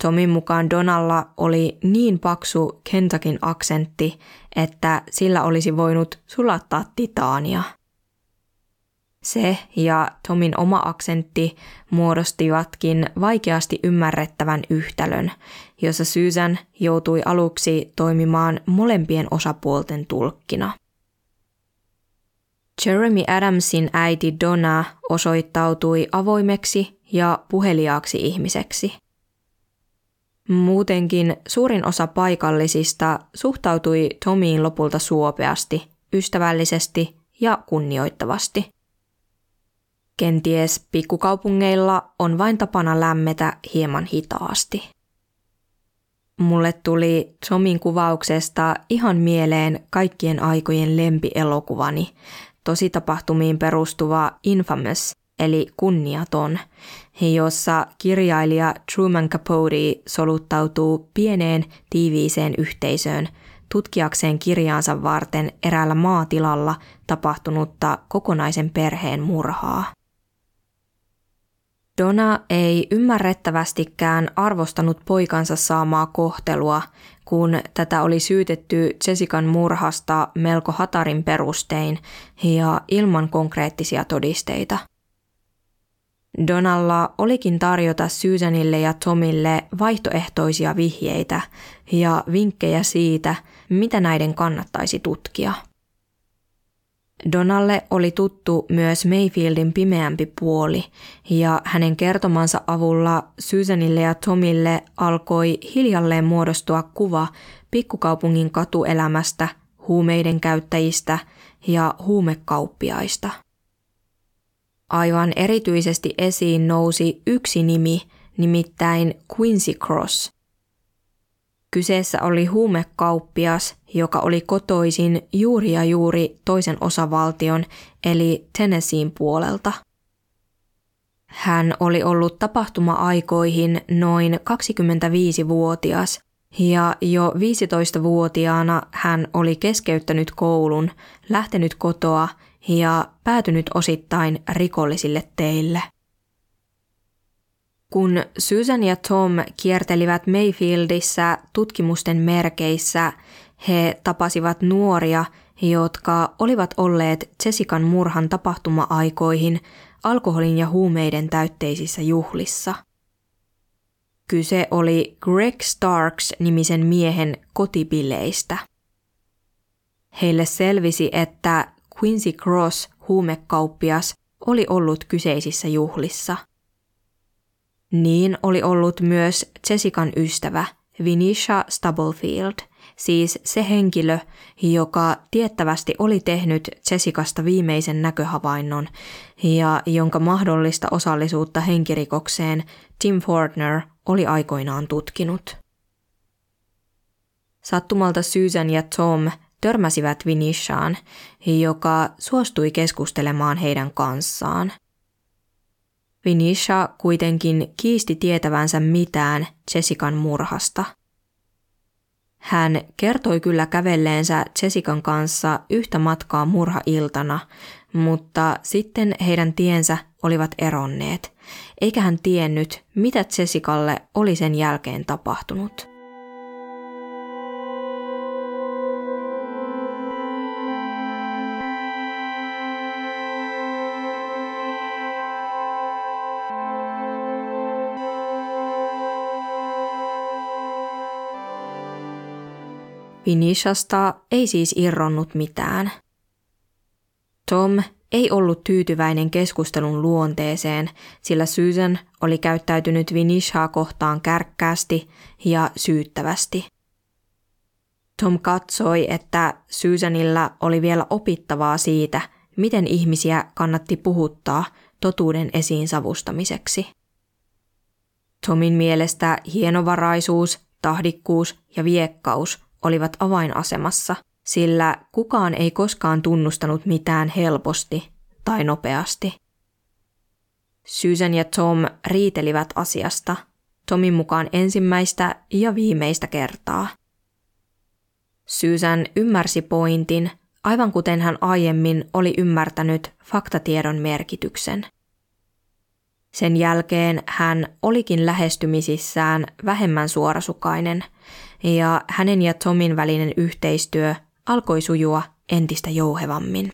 Tomin mukaan Donalla oli niin paksu Kentakin aksentti, että sillä olisi voinut sulattaa titaania. Se ja Tomin oma aksentti muodostivatkin vaikeasti ymmärrettävän yhtälön, jossa Susan joutui aluksi toimimaan molempien osapuolten tulkkina. Jeremy Adamsin äiti Donna osoittautui avoimeksi ja puheliaaksi ihmiseksi. Muutenkin suurin osa paikallisista suhtautui Tomiin lopulta suopeasti, ystävällisesti ja kunnioittavasti. Kenties pikkukaupungeilla on vain tapana lämmetä hieman hitaasti. Mulle tuli Tomin kuvauksesta ihan mieleen kaikkien aikojen lempielokuvani, tositapahtumiin perustuva Infamous, eli kunniaton, jossa kirjailija Truman Capote soluttautuu pieneen tiiviiseen yhteisöön tutkiakseen kirjaansa varten eräällä maatilalla tapahtunutta kokonaisen perheen murhaa. Donna ei ymmärrettävästikään arvostanut poikansa saamaa kohtelua, kun tätä oli syytetty Jessican murhasta melko hatarin perustein ja ilman konkreettisia todisteita. Donalla olikin tarjota Susanille ja Tomille vaihtoehtoisia vihjeitä ja vinkkejä siitä, mitä näiden kannattaisi tutkia. Donalle oli tuttu myös Mayfieldin pimeämpi puoli, ja hänen kertomansa avulla Susanille ja Tomille alkoi hiljalleen muodostua kuva pikkukaupungin katuelämästä, huumeiden käyttäjistä ja huumekauppiaista. Aivan erityisesti esiin nousi yksi nimi, nimittäin Quincy Cross – Kyseessä oli huumekauppias, joka oli kotoisin juuri ja juuri toisen osavaltion eli Tennesseein puolelta. Hän oli ollut tapahtuma-aikoihin noin 25-vuotias ja jo 15-vuotiaana hän oli keskeyttänyt koulun, lähtenyt kotoa ja päätynyt osittain rikollisille teille. Kun Susan ja Tom kiertelivät Mayfieldissä tutkimusten merkeissä, he tapasivat nuoria, jotka olivat olleet Jessican murhan tapahtuma-aikoihin alkoholin ja huumeiden täytteisissä juhlissa. Kyse oli Greg Starks-nimisen miehen kotibileistä. Heille selvisi, että Quincy Cross, huumekauppias, oli ollut kyseisissä juhlissa – niin oli ollut myös Jessican ystävä Vinisha Stubblefield, siis se henkilö, joka tiettävästi oli tehnyt Jessicasta viimeisen näköhavainnon ja jonka mahdollista osallisuutta henkirikokseen Tim Fortner oli aikoinaan tutkinut. Sattumalta Susan ja Tom törmäsivät Vinishaan, joka suostui keskustelemaan heidän kanssaan – Vinisha kuitenkin kiisti tietävänsä mitään Jessican murhasta. Hän kertoi kyllä kävelleensä Jessican kanssa yhtä matkaa murhailtana, mutta sitten heidän tiensä olivat eronneet, eikä hän tiennyt, mitä Jessicalle oli sen jälkeen tapahtunut. Vinishasta ei siis irronnut mitään. Tom ei ollut tyytyväinen keskustelun luonteeseen, sillä Susan oli käyttäytynyt Vinishaa kohtaan kärkkäästi ja syyttävästi. Tom katsoi, että Susanilla oli vielä opittavaa siitä, miten ihmisiä kannatti puhuttaa totuuden esiin savustamiseksi. Tomin mielestä hienovaraisuus, tahdikkuus ja viekkaus olivat avainasemassa, sillä kukaan ei koskaan tunnustanut mitään helposti tai nopeasti. Susan ja Tom riitelivät asiasta, Tomin mukaan ensimmäistä ja viimeistä kertaa. Susan ymmärsi pointin, aivan kuten hän aiemmin oli ymmärtänyt faktatiedon merkityksen. Sen jälkeen hän olikin lähestymisissään vähemmän suorasukainen ja hänen ja Tomin välinen yhteistyö alkoi sujua entistä jouhevammin.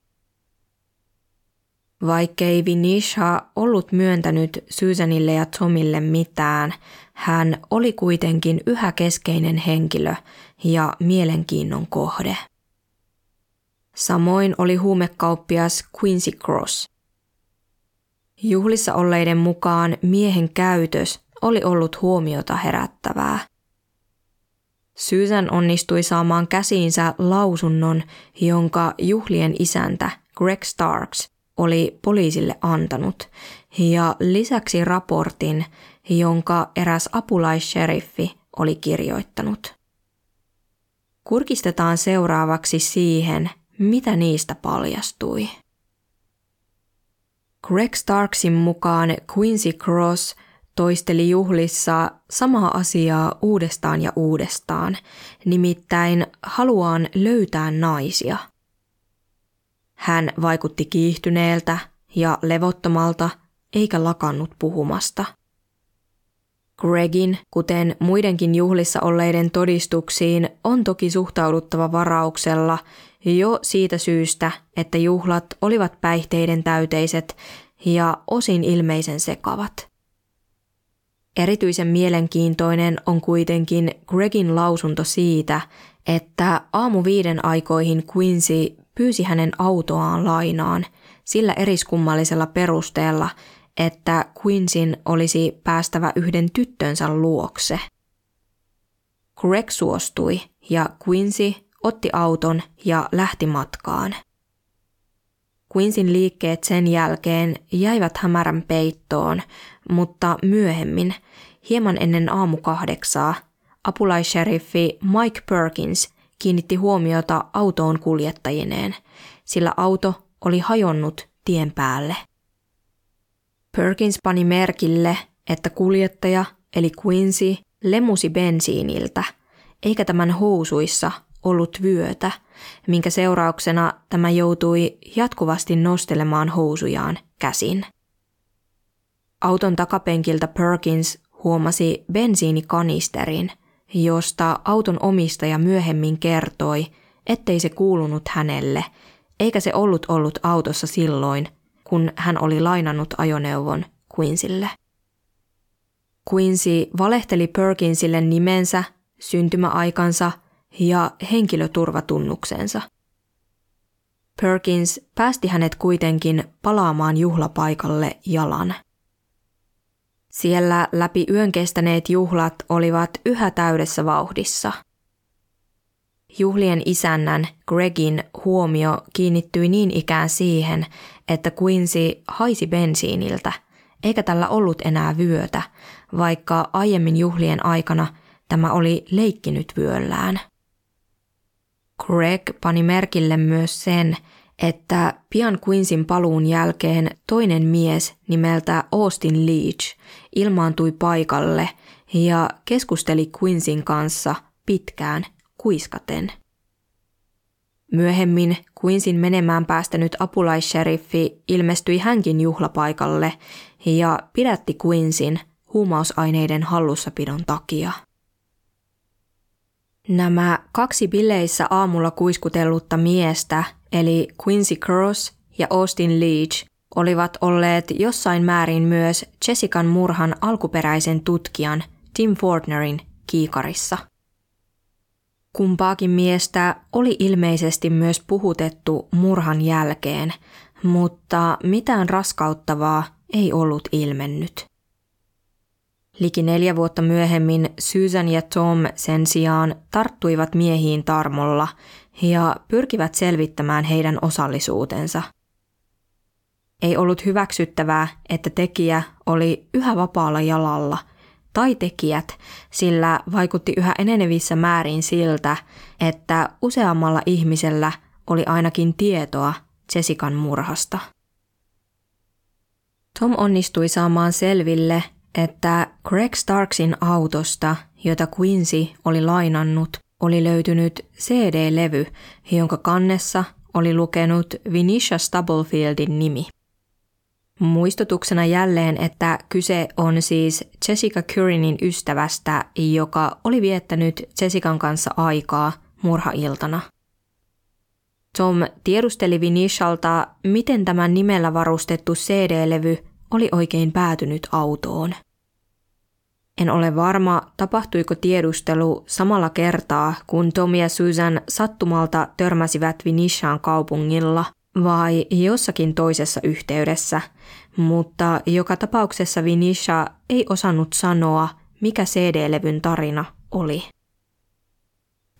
Vaikkei Vinisha ollut myöntänyt Susanille ja Tomille mitään, hän oli kuitenkin yhä keskeinen henkilö ja mielenkiinnon kohde. Samoin oli huumekauppias Quincy Cross. Juhlissa olleiden mukaan miehen käytös oli ollut huomiota herättävää – Susan onnistui saamaan käsiinsä lausunnon, jonka juhlien isäntä Greg Starks oli poliisille antanut, ja lisäksi raportin, jonka eräs apulaissheriffi oli kirjoittanut. Kurkistetaan seuraavaksi siihen, mitä niistä paljastui. Greg Starksin mukaan Quincy Cross toisteli juhlissa samaa asiaa uudestaan ja uudestaan, nimittäin haluaan löytää naisia. Hän vaikutti kiihtyneeltä ja levottomalta eikä lakannut puhumasta – Gregin, kuten muidenkin juhlissa olleiden todistuksiin, on toki suhtauduttava varauksella jo siitä syystä, että juhlat olivat päihteiden täyteiset ja osin ilmeisen sekavat. Erityisen mielenkiintoinen on kuitenkin Gregin lausunto siitä, että aamu viiden aikoihin Quincy pyysi hänen autoaan lainaan sillä eriskummallisella perusteella, että Quinsin olisi päästävä yhden tyttönsä luokse. Greg suostui ja Quincy otti auton ja lähti matkaan. Quinsin liikkeet sen jälkeen jäivät hämärän peittoon, mutta myöhemmin, hieman ennen aamu kahdeksaa, apulaisheriffi Mike Perkins kiinnitti huomiota autoon kuljettajineen, sillä auto oli hajonnut tien päälle. Perkins pani merkille, että kuljettaja eli Quincy lemusi bensiiniltä, eikä tämän housuissa ollut vyötä, minkä seurauksena tämä joutui jatkuvasti nostelemaan housujaan käsin. Auton takapenkiltä Perkins huomasi bensiinikanisterin, josta auton omistaja myöhemmin kertoi, ettei se kuulunut hänelle, eikä se ollut ollut autossa silloin, kun hän oli lainannut ajoneuvon Quincylle. Quincy valehteli Perkinsille nimensä, syntymäaikansa ja henkilöturvatunnuksensa. Perkins päästi hänet kuitenkin palaamaan juhlapaikalle jalan. Siellä läpi yön kestäneet juhlat olivat yhä täydessä vauhdissa – Juhlien isännän Gregin huomio kiinnittyi niin ikään siihen, että Quincy haisi bensiiniltä, eikä tällä ollut enää vyötä, vaikka aiemmin juhlien aikana tämä oli leikkinyt vyöllään. Greg pani merkille myös sen, että pian Quinsin paluun jälkeen toinen mies nimeltä Austin Leach ilmaantui paikalle ja keskusteli Quinsin kanssa pitkään kuiskaten. Myöhemmin Quinsin menemään päästänyt apulaisheriffi ilmestyi hänkin juhlapaikalle ja pidätti Quinsin huumausaineiden hallussapidon takia. Nämä kaksi bileissä aamulla kuiskutellutta miestä, eli Quincy Cross ja Austin Leach, olivat olleet jossain määrin myös Jessican murhan alkuperäisen tutkijan Tim Fortnerin kiikarissa – Kumpaakin miestä oli ilmeisesti myös puhutettu murhan jälkeen, mutta mitään raskauttavaa ei ollut ilmennyt. Liki neljä vuotta myöhemmin Susan ja Tom sen sijaan tarttuivat miehiin tarmolla ja pyrkivät selvittämään heidän osallisuutensa. Ei ollut hyväksyttävää, että tekijä oli yhä vapaalla jalalla – tai tekijät, sillä vaikutti yhä enenevissä määrin siltä, että useammalla ihmisellä oli ainakin tietoa Jessican murhasta. Tom onnistui saamaan selville, että Greg Starksin autosta, jota Quincy oli lainannut, oli löytynyt CD-levy, jonka kannessa oli lukenut Vinisha Stubblefieldin nimi. Muistutuksena jälleen, että kyse on siis Jessica Curinin ystävästä, joka oli viettänyt Jessican kanssa aikaa murhailtana. Tom tiedusteli Vinishalta, miten tämän nimellä varustettu CD-levy oli oikein päätynyt autoon. En ole varma, tapahtuiko tiedustelu samalla kertaa, kun Tom ja Susan sattumalta törmäsivät Vinishaan kaupungilla – vai jossakin toisessa yhteydessä, mutta joka tapauksessa Vinisha ei osannut sanoa, mikä CD-levyn tarina oli.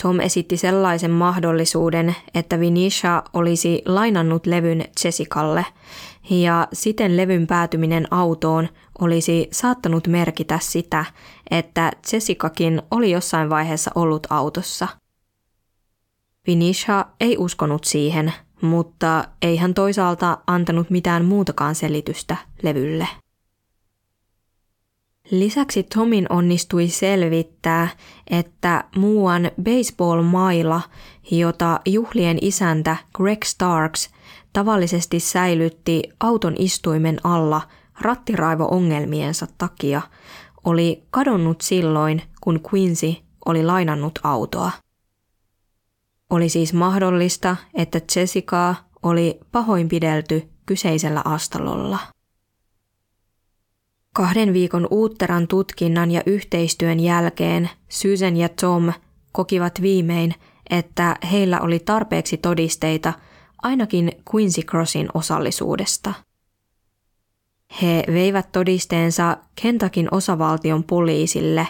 Tom esitti sellaisen mahdollisuuden, että Vinisha olisi lainannut levyn Jessicalle, ja siten levyn päätyminen autoon olisi saattanut merkitä sitä, että Jessicakin oli jossain vaiheessa ollut autossa. Vinisha ei uskonut siihen, mutta ei hän toisaalta antanut mitään muutakaan selitystä levylle. Lisäksi Tomin onnistui selvittää, että muuan baseball-maila, jota juhlien isäntä Greg Starks tavallisesti säilytti auton istuimen alla rattiraivo-ongelmiensa takia, oli kadonnut silloin, kun Quincy oli lainannut autoa. Oli siis mahdollista, että Jessica oli pahoinpidelty kyseisellä astalolla. Kahden viikon uutteran tutkinnan ja yhteistyön jälkeen Susan ja Tom kokivat viimein, että heillä oli tarpeeksi todisteita ainakin Quincy Crossin osallisuudesta. He veivät todisteensa Kentakin osavaltion poliisille,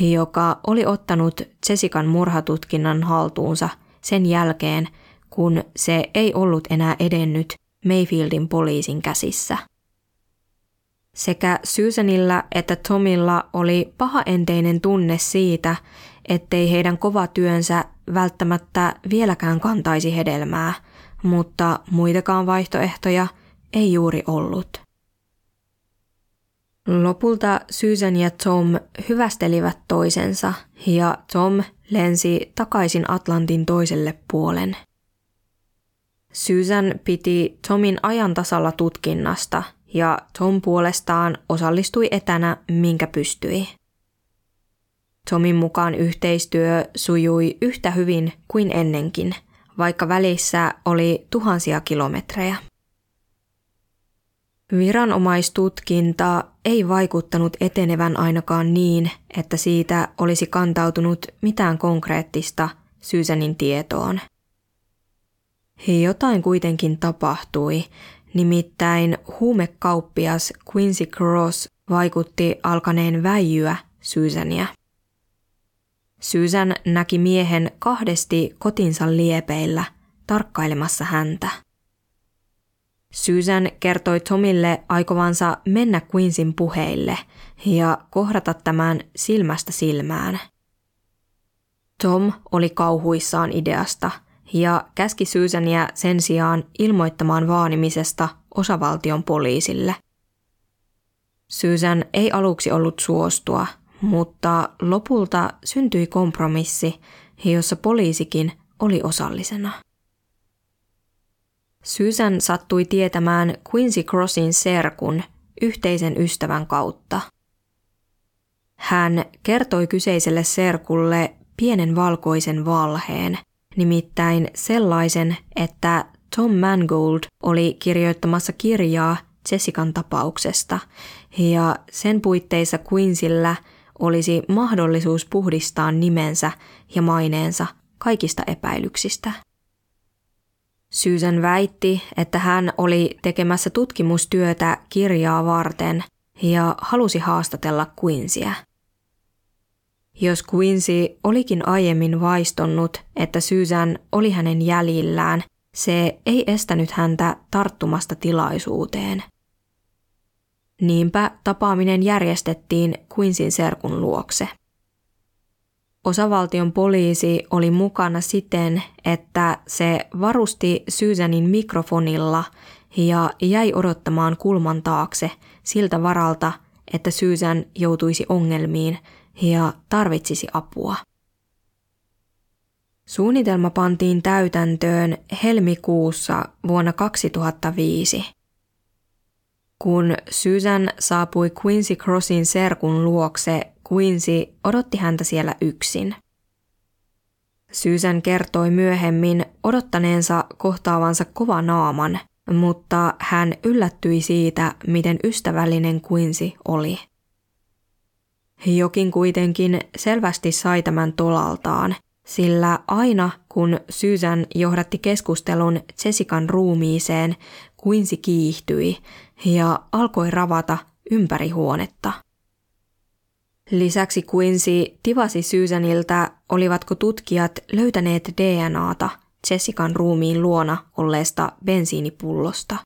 joka oli ottanut Jessican murhatutkinnan haltuunsa sen jälkeen, kun se ei ollut enää edennyt Mayfieldin poliisin käsissä. Sekä Susanilla että Tomilla oli pahaenteinen tunne siitä, ettei heidän kova työnsä välttämättä vieläkään kantaisi hedelmää, mutta muitakaan vaihtoehtoja ei juuri ollut. Lopulta Susan ja Tom hyvästelivät toisensa ja Tom lensi takaisin Atlantin toiselle puolen. Susan piti Tomin ajan tasalla tutkinnasta ja Tom puolestaan osallistui etänä minkä pystyi. Tomin mukaan yhteistyö sujui yhtä hyvin kuin ennenkin, vaikka välissä oli tuhansia kilometrejä. Viranomaistutkinta ei vaikuttanut etenevän ainakaan niin, että siitä olisi kantautunut mitään konkreettista Susanin tietoon. Jotain kuitenkin tapahtui, Nimittäin huumekauppias Quincy Cross vaikutti alkaneen väijyä Susania. Susan näki miehen kahdesti kotinsa liepeillä tarkkailemassa häntä. Susan kertoi Tomille aikovansa mennä Quinsin puheille ja kohdata tämän silmästä silmään. Tom oli kauhuissaan ideasta – ja käski Susania sen sijaan ilmoittamaan vaanimisesta osavaltion poliisille. Susan ei aluksi ollut suostua, mutta lopulta syntyi kompromissi, jossa poliisikin oli osallisena. Susan sattui tietämään Quincy Crossin serkun yhteisen ystävän kautta. Hän kertoi kyseiselle serkulle pienen valkoisen valheen – nimittäin sellaisen, että Tom Mangold oli kirjoittamassa kirjaa Jessican tapauksesta, ja sen puitteissa Quincyllä olisi mahdollisuus puhdistaa nimensä ja maineensa kaikista epäilyksistä. Susan väitti, että hän oli tekemässä tutkimustyötä kirjaa varten ja halusi haastatella Quincyä. Jos Quincy olikin aiemmin vaistonnut, että Susan oli hänen jäljillään, se ei estänyt häntä tarttumasta tilaisuuteen. Niinpä tapaaminen järjestettiin Quinsin serkun luokse. Osavaltion poliisi oli mukana siten, että se varusti Susanin mikrofonilla ja jäi odottamaan kulman taakse siltä varalta, että Susan joutuisi ongelmiin ja tarvitsisi apua. Suunnitelma pantiin täytäntöön helmikuussa vuonna 2005. Kun Susan saapui Quincy Crossin serkun luokse, Quincy odotti häntä siellä yksin. Susan kertoi myöhemmin odottaneensa kohtaavansa kova naaman, mutta hän yllättyi siitä, miten ystävällinen Quincy oli. Jokin kuitenkin selvästi sai tämän tolaltaan, sillä aina kun Susan johdatti keskustelun Jessican ruumiiseen, Quincy kiihtyi ja alkoi ravata ympäri huonetta. Lisäksi Quincy tivasi Susanilta, olivatko tutkijat löytäneet DNAta Jessican ruumiin luona olleesta bensiinipullosta.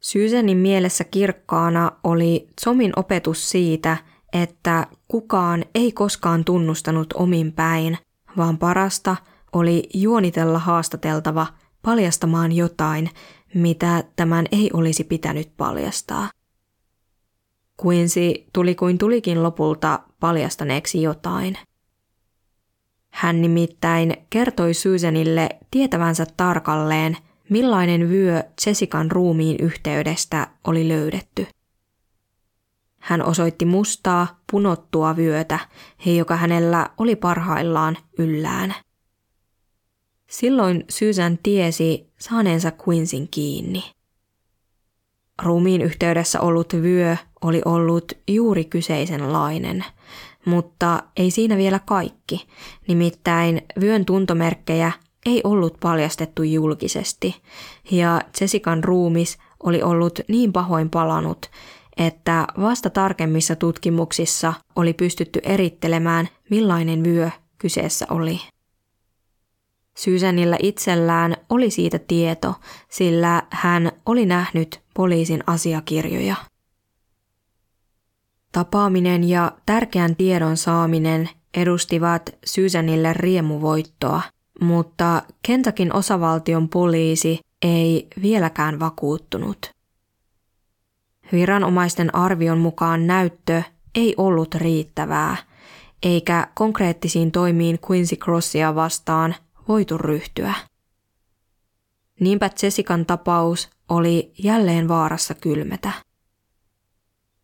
Susanin mielessä kirkkaana oli Somin opetus siitä, että kukaan ei koskaan tunnustanut omin päin, vaan parasta oli juonitella haastateltava paljastamaan jotain, mitä tämän ei olisi pitänyt paljastaa. Quincy tuli kuin tulikin lopulta paljastaneeksi jotain. Hän nimittäin kertoi Susanille tietävänsä tarkalleen, millainen vyö Jessican ruumiin yhteydestä oli löydetty. Hän osoitti mustaa, punottua vyötä, joka hänellä oli parhaillaan yllään. Silloin Susan tiesi saaneensa Quinsin kiinni. Ruumiin yhteydessä ollut vyö oli ollut juuri kyseisenlainen, mutta ei siinä vielä kaikki. Nimittäin vyön tuntomerkkejä ei ollut paljastettu julkisesti, ja Jessican ruumis oli ollut niin pahoin palanut, että vasta tarkemmissa tutkimuksissa oli pystytty erittelemään, millainen vyö kyseessä oli. Susanilla itsellään oli siitä tieto, sillä hän oli nähnyt poliisin asiakirjoja. Tapaaminen ja tärkeän tiedon saaminen edustivat Susanille riemuvoittoa, mutta Kentakin osavaltion poliisi ei vieläkään vakuuttunut. Viranomaisten arvion mukaan näyttö ei ollut riittävää, eikä konkreettisiin toimiin Quincy Crossia vastaan voitu ryhtyä. Niinpä Jessican tapaus oli jälleen vaarassa kylmetä.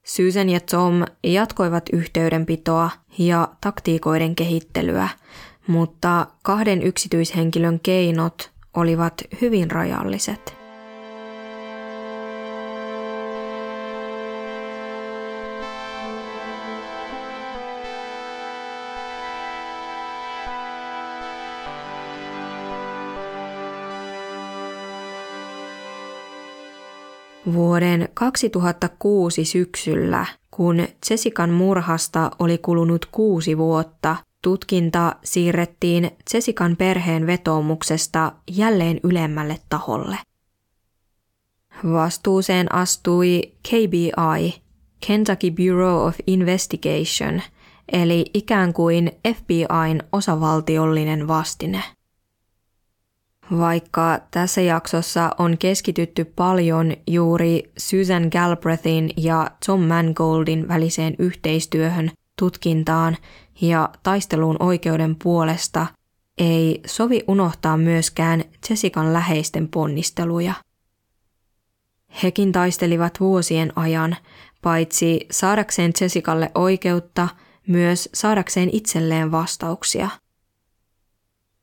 Susan ja Tom jatkoivat yhteydenpitoa ja taktiikoiden kehittelyä, mutta kahden yksityishenkilön keinot olivat hyvin rajalliset. Vuoden 2006 syksyllä, kun Jessican murhasta oli kulunut kuusi vuotta, tutkinta siirrettiin Jessican perheen vetoomuksesta jälleen ylemmälle taholle. Vastuuseen astui KBI, Kentucky Bureau of Investigation, eli ikään kuin FBIn osavaltiollinen vastine. Vaikka tässä jaksossa on keskitytty paljon juuri Susan Galbraithin ja Tom Mangoldin väliseen yhteistyöhön, tutkintaan ja taisteluun oikeuden puolesta, ei sovi unohtaa myöskään Jessican läheisten ponnisteluja. Hekin taistelivat vuosien ajan, paitsi saadakseen Jessicalle oikeutta, myös saadakseen itselleen vastauksia –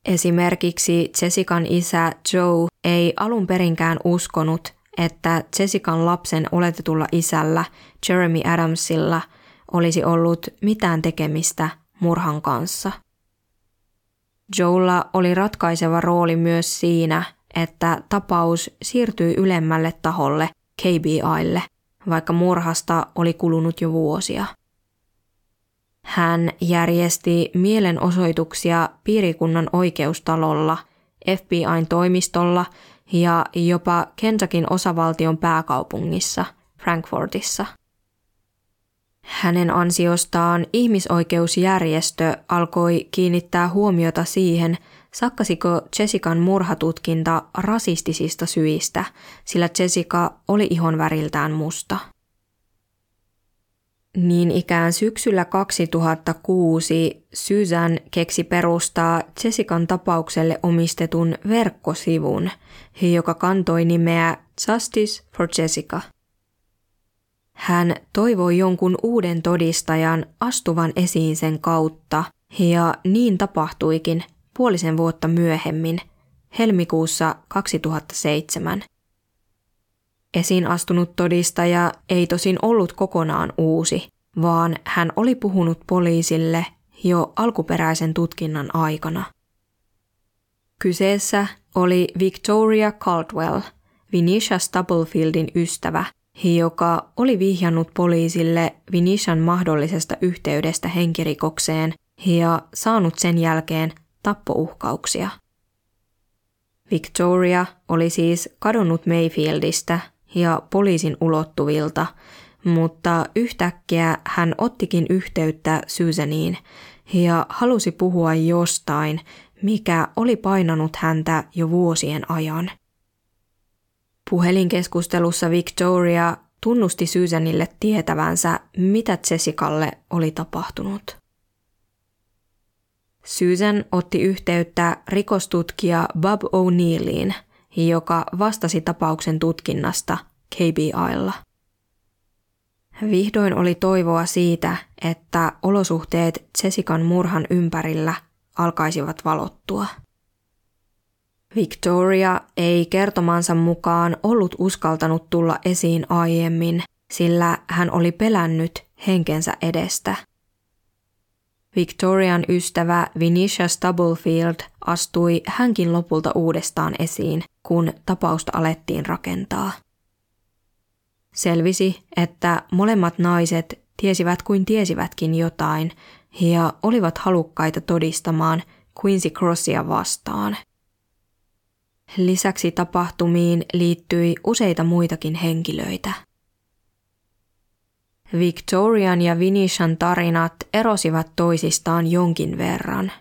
Esimerkiksi Jessican isä Joe ei alun perinkään uskonut, että Jessican lapsen oletetulla isällä Jeremy Adamsilla olisi ollut mitään tekemistä murhan kanssa. Joella oli ratkaiseva rooli myös siinä, että tapaus siirtyi ylemmälle taholle KBIlle, vaikka murhasta oli kulunut jo vuosia. Hän järjesti mielenosoituksia piirikunnan oikeustalolla, FBIn toimistolla ja jopa Kentuckin osavaltion pääkaupungissa, Frankfurtissa. Hänen ansiostaan ihmisoikeusjärjestö alkoi kiinnittää huomiota siihen, sakkasiko Jessican murhatutkinta rasistisista syistä, sillä Jessica oli ihonväriltään musta. Niin ikään syksyllä 2006 Susan keksi perustaa Jessican tapaukselle omistetun verkkosivun, joka kantoi nimeä Justice for Jessica. Hän toivoi jonkun uuden todistajan astuvan esiin sen kautta, ja niin tapahtuikin puolisen vuotta myöhemmin, helmikuussa 2007. Esiin astunut todistaja ei tosin ollut kokonaan uusi, vaan hän oli puhunut poliisille jo alkuperäisen tutkinnan aikana. Kyseessä oli Victoria Caldwell, Vinisha Stubblefieldin ystävä, joka oli vihjannut poliisille Vinishan mahdollisesta yhteydestä henkirikokseen ja saanut sen jälkeen tappouhkauksia. Victoria oli siis kadonnut Mayfieldistä ja poliisin ulottuvilta, mutta yhtäkkiä hän ottikin yhteyttä Susaniin ja halusi puhua jostain, mikä oli painanut häntä jo vuosien ajan. Puhelinkeskustelussa Victoria tunnusti Susanille tietävänsä, mitä Jessicalle oli tapahtunut. Susan otti yhteyttä rikostutkija Bob O'Neilliin, joka vastasi tapauksen tutkinnasta KBIlla. Vihdoin oli toivoa siitä, että olosuhteet Jessican murhan ympärillä alkaisivat valottua. Victoria ei kertomansa mukaan ollut uskaltanut tulla esiin aiemmin, sillä hän oli pelännyt henkensä edestä. Victorian ystävä Vinisha Stubblefield astui hänkin lopulta uudestaan esiin, kun tapausta alettiin rakentaa. Selvisi, että molemmat naiset tiesivät kuin tiesivätkin jotain ja olivat halukkaita todistamaan Quincy Crossia vastaan – Lisäksi tapahtumiin liittyi useita muitakin henkilöitä. Victorian ja Vinishan tarinat erosivat toisistaan jonkin verran.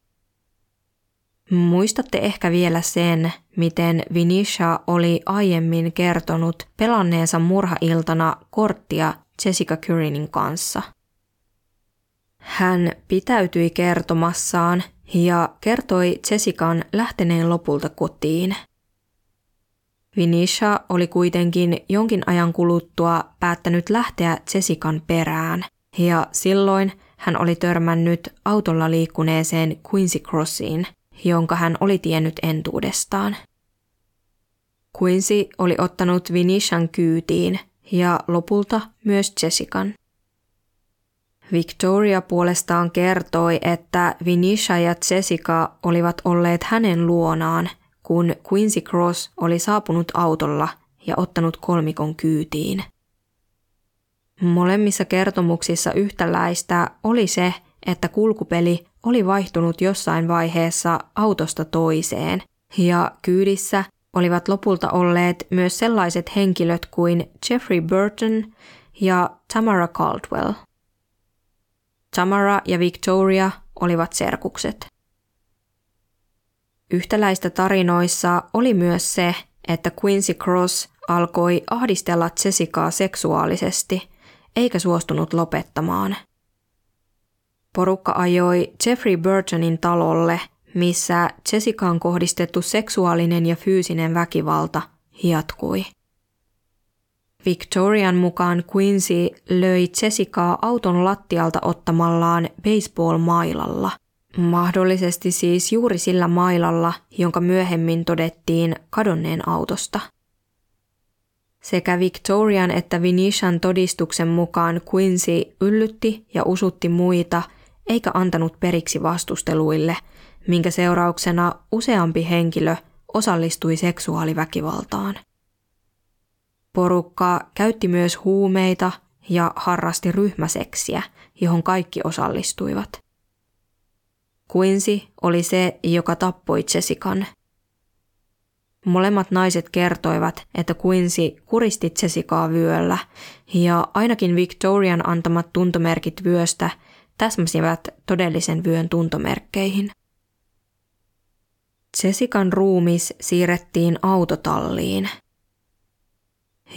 Muistatte ehkä vielä sen, miten Vinisha oli aiemmin kertonut pelanneensa murhailtana korttia Jessica Curinin kanssa. Hän pitäytyi kertomassaan ja kertoi Jessican lähteneen lopulta kotiin – Vinisha oli kuitenkin jonkin ajan kuluttua päättänyt lähteä Jessican perään, ja silloin hän oli törmännyt autolla liikkuneeseen Quincy Crossiin, jonka hän oli tiennyt entuudestaan. Quincy oli ottanut Vinishan kyytiin ja lopulta myös Jessican. Victoria puolestaan kertoi, että Vinisha ja Jessica olivat olleet hänen luonaan kun Quincy Cross oli saapunut autolla ja ottanut kolmikon kyytiin. Molemmissa kertomuksissa yhtäläistä oli se, että kulkupeli oli vaihtunut jossain vaiheessa autosta toiseen, ja kyydissä olivat lopulta olleet myös sellaiset henkilöt kuin Jeffrey Burton ja Tamara Caldwell. Tamara ja Victoria olivat serkukset. Yhtäläistä tarinoissa oli myös se, että Quincy Cross alkoi ahdistella Jessicaa seksuaalisesti, eikä suostunut lopettamaan. Porukka ajoi Jeffrey Burtonin talolle, missä Jessicaan kohdistettu seksuaalinen ja fyysinen väkivalta jatkui. Victorian mukaan Quincy löi Jessicaa auton lattialta ottamallaan baseball-mailalla – Mahdollisesti siis juuri sillä mailalla, jonka myöhemmin todettiin kadonneen autosta. Sekä Victorian että Vinishan todistuksen mukaan Quincy yllytti ja usutti muita, eikä antanut periksi vastusteluille, minkä seurauksena useampi henkilö osallistui seksuaaliväkivaltaan. Porukka käytti myös huumeita ja harrasti ryhmäseksiä, johon kaikki osallistuivat – Quincy oli se, joka tappoi Jessican. Molemmat naiset kertoivat, että Quincy kuristi Jessicaa vyöllä, ja ainakin Victorian antamat tuntomerkit vyöstä täsmäsivät todellisen vyön tuntomerkkeihin. Jessican ruumis siirrettiin autotalliin –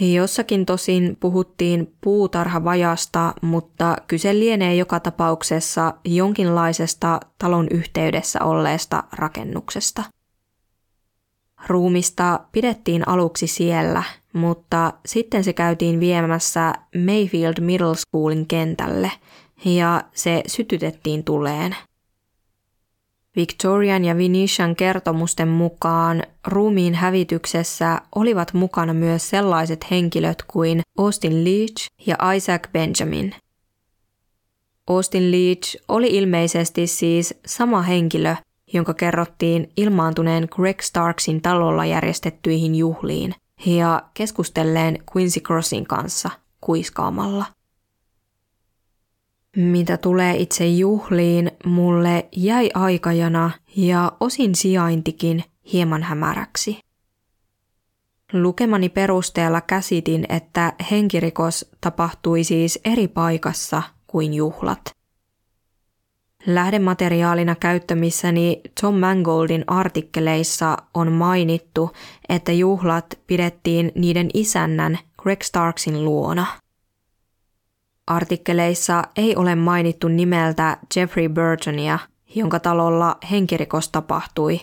Jossakin tosin puhuttiin puutarhavajasta, mutta kyse lienee joka tapauksessa jonkinlaisesta talon yhteydessä olleesta rakennuksesta. Ruumista pidettiin aluksi siellä, mutta sitten se käytiin viemässä Mayfield Middle Schoolin kentälle ja se sytytettiin tuleen – Victorian ja Vinishan kertomusten mukaan ruumiin hävityksessä olivat mukana myös sellaiset henkilöt kuin Austin Leach ja Isaac Benjamin. Austin Leach oli ilmeisesti siis sama henkilö, jonka kerrottiin ilmaantuneen Greg Starksin talolla järjestettyihin juhliin, ja keskustelleen Quincy Crossin kanssa kuiskaamalla. Mitä tulee itse juhliin, mulle jäi aikajana ja osin sijaintikin hieman hämäräksi. Lukemani perusteella käsitin, että henkirikos tapahtui siis eri paikassa kuin juhlat. Lähdemateriaalina käyttämissäni Tom Mangoldin artikkeleissa on mainittu, että juhlat pidettiin niiden isännän Greg Starksin luona. Artikkeleissa ei ole mainittu nimeltä Jeffrey Burtonia, jonka talolla henkirikos tapahtui,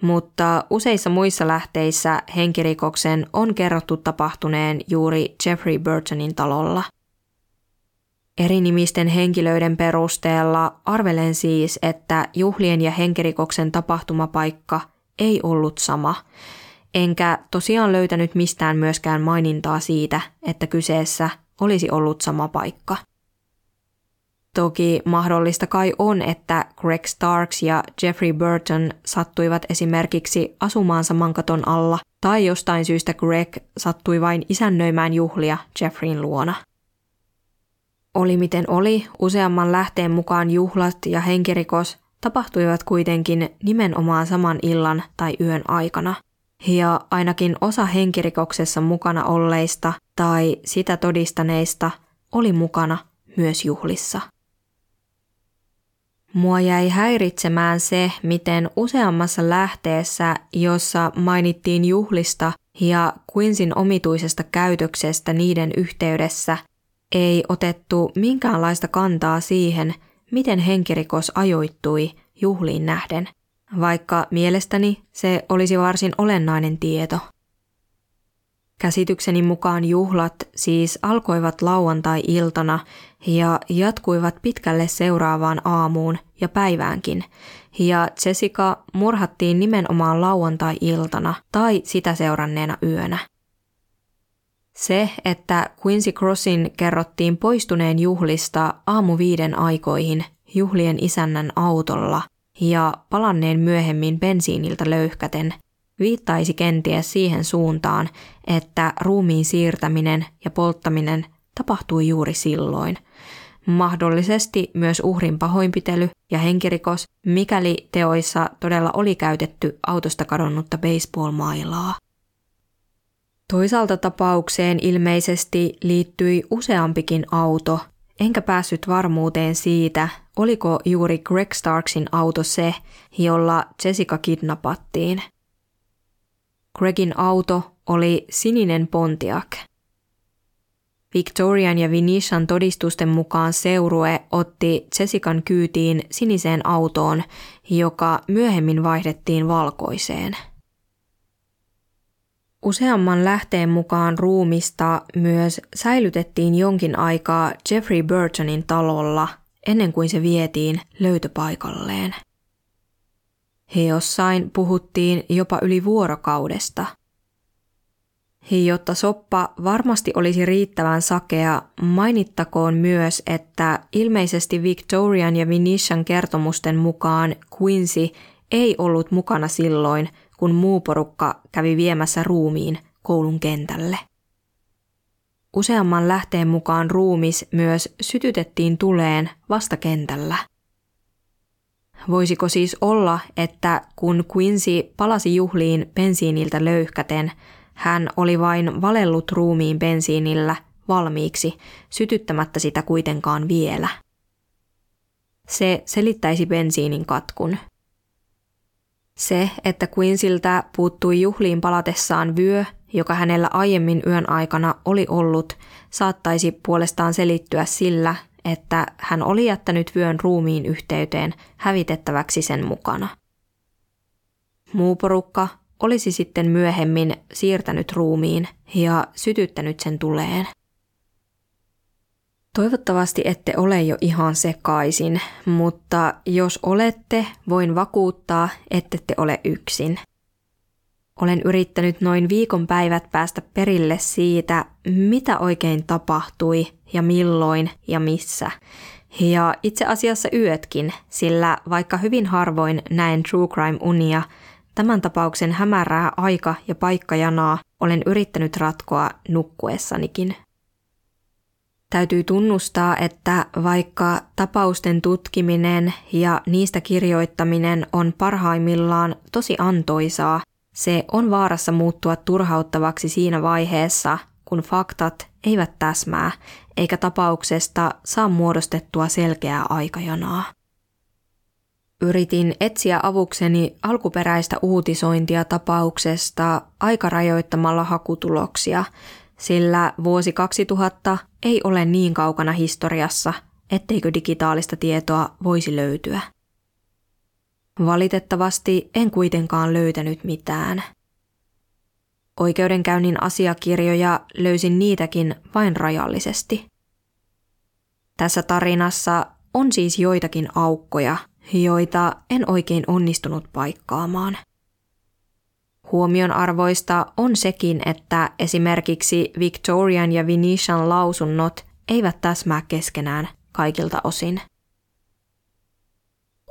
mutta useissa muissa lähteissä henkirikoksen on kerrottu tapahtuneen juuri Jeffrey Burtonin talolla. Eri nimisten henkilöiden perusteella arvelen siis, että juhlien ja henkirikoksen tapahtumapaikka ei ollut sama, enkä tosiaan löytänyt mistään myöskään mainintaa siitä, että kyseessä olisi ollut sama paikka. Toki mahdollista kai on, että Greg Starks ja Jeffrey Burton sattuivat esimerkiksi asumaan saman katon alla, tai jostain syystä Greg sattui vain isännöimään juhlia Jeffreyn luona. Oli miten oli, useamman lähteen mukaan juhlat ja henkirikos tapahtuivat kuitenkin nimenomaan saman illan tai yön aikana. Ja ainakin osa henkirikoksessa mukana olleista tai sitä todistaneista oli mukana myös juhlissa. Mua jäi häiritsemään se, miten useammassa lähteessä, jossa mainittiin juhlista ja Quinsin omituisesta käytöksestä niiden yhteydessä, ei otettu minkäänlaista kantaa siihen, miten henkirikos ajoittui juhliin nähden, vaikka mielestäni se olisi varsin olennainen tieto – Käsitykseni mukaan juhlat siis alkoivat lauantai-iltana ja jatkuivat pitkälle seuraavaan aamuun ja päiväänkin, ja Jessica murhattiin nimenomaan lauantai-iltana tai sitä seuranneena yönä. Se, että Quincy Crossin kerrottiin poistuneen juhlista aamu viiden aikoihin juhlien isännän autolla ja palanneen myöhemmin bensiiniltä löyhkäten – viittaisi kenties siihen suuntaan, että ruumiin siirtäminen ja polttaminen tapahtui juuri silloin. Mahdollisesti myös uhrin pahoinpitely ja henkirikos, mikäli teoissa todella oli käytetty autosta kadonnutta baseball-mailaa. Toisaalta tapaukseen ilmeisesti liittyi useampikin auto, enkä päässyt varmuuteen siitä, oliko juuri Greg Starksin auto se, jolla Jessica kidnappattiin – Gregin auto oli sininen Pontiac. Victorian ja Vinishan todistusten mukaan seurue otti Jessican kyytiin siniseen autoon, joka myöhemmin vaihdettiin valkoiseen. Useamman lähteen mukaan ruumista myös säilytettiin jonkin aikaa Jeffrey Burtonin talolla ennen kuin se vietiin löytöpaikalleen. He jossain puhuttiin jopa yli vuorokaudesta. Jotta soppa varmasti olisi riittävän sakea, mainittakoon myös, että ilmeisesti Victorian ja Vinishan kertomusten mukaan Quincy ei ollut mukana silloin, kun muu porukka kävi viemässä ruumiin koulun kentälle. Useamman lähteen mukaan ruumis myös sytytettiin tuleen vasta kentällä. Voisiko siis olla, että kun Quincy palasi juhliin bensiiniltä löyhkäten, hän oli vain valellut ruumiin bensiinillä valmiiksi, sytyttämättä sitä kuitenkaan vielä. Se selittäisi bensiinin katkun. Se, että Quinsiltä puuttui juhliin palatessaan vyö, joka hänellä aiemmin yön aikana oli ollut, saattaisi puolestaan selittyä sillä, että hän oli jättänyt vyön ruumiin yhteyteen hävitettäväksi sen mukana. Muu porukka olisi sitten myöhemmin siirtänyt ruumiin ja sytyttänyt sen tuleen. Toivottavasti ette ole jo ihan sekaisin, mutta jos olette, voin vakuuttaa, ettette ole yksin – olen yrittänyt noin viikon päivät päästä perille siitä, mitä oikein tapahtui ja milloin ja missä. Ja itse asiassa yötkin, sillä vaikka hyvin harvoin näen True Crime-unia, tämän tapauksen hämärää aika- ja paikkajanaa olen yrittänyt ratkoa nukkuessanikin. Täytyy tunnustaa, että vaikka tapausten tutkiminen ja niistä kirjoittaminen on parhaimmillaan tosi antoisaa, se on vaarassa muuttua turhauttavaksi siinä vaiheessa, kun faktat eivät täsmää eikä tapauksesta saa muodostettua selkeää aikajanaa. Yritin etsiä avukseni alkuperäistä uutisointia tapauksesta aikarajoittamalla hakutuloksia, sillä vuosi 2000 ei ole niin kaukana historiassa, etteikö digitaalista tietoa voisi löytyä. Valitettavasti en kuitenkaan löytänyt mitään. Oikeudenkäynnin asiakirjoja löysin niitäkin vain rajallisesti. Tässä tarinassa on siis joitakin aukkoja, joita en oikein onnistunut paikkaamaan. Huomion arvoista on sekin, että esimerkiksi Victorian ja Venetian lausunnot eivät täsmää keskenään kaikilta osin.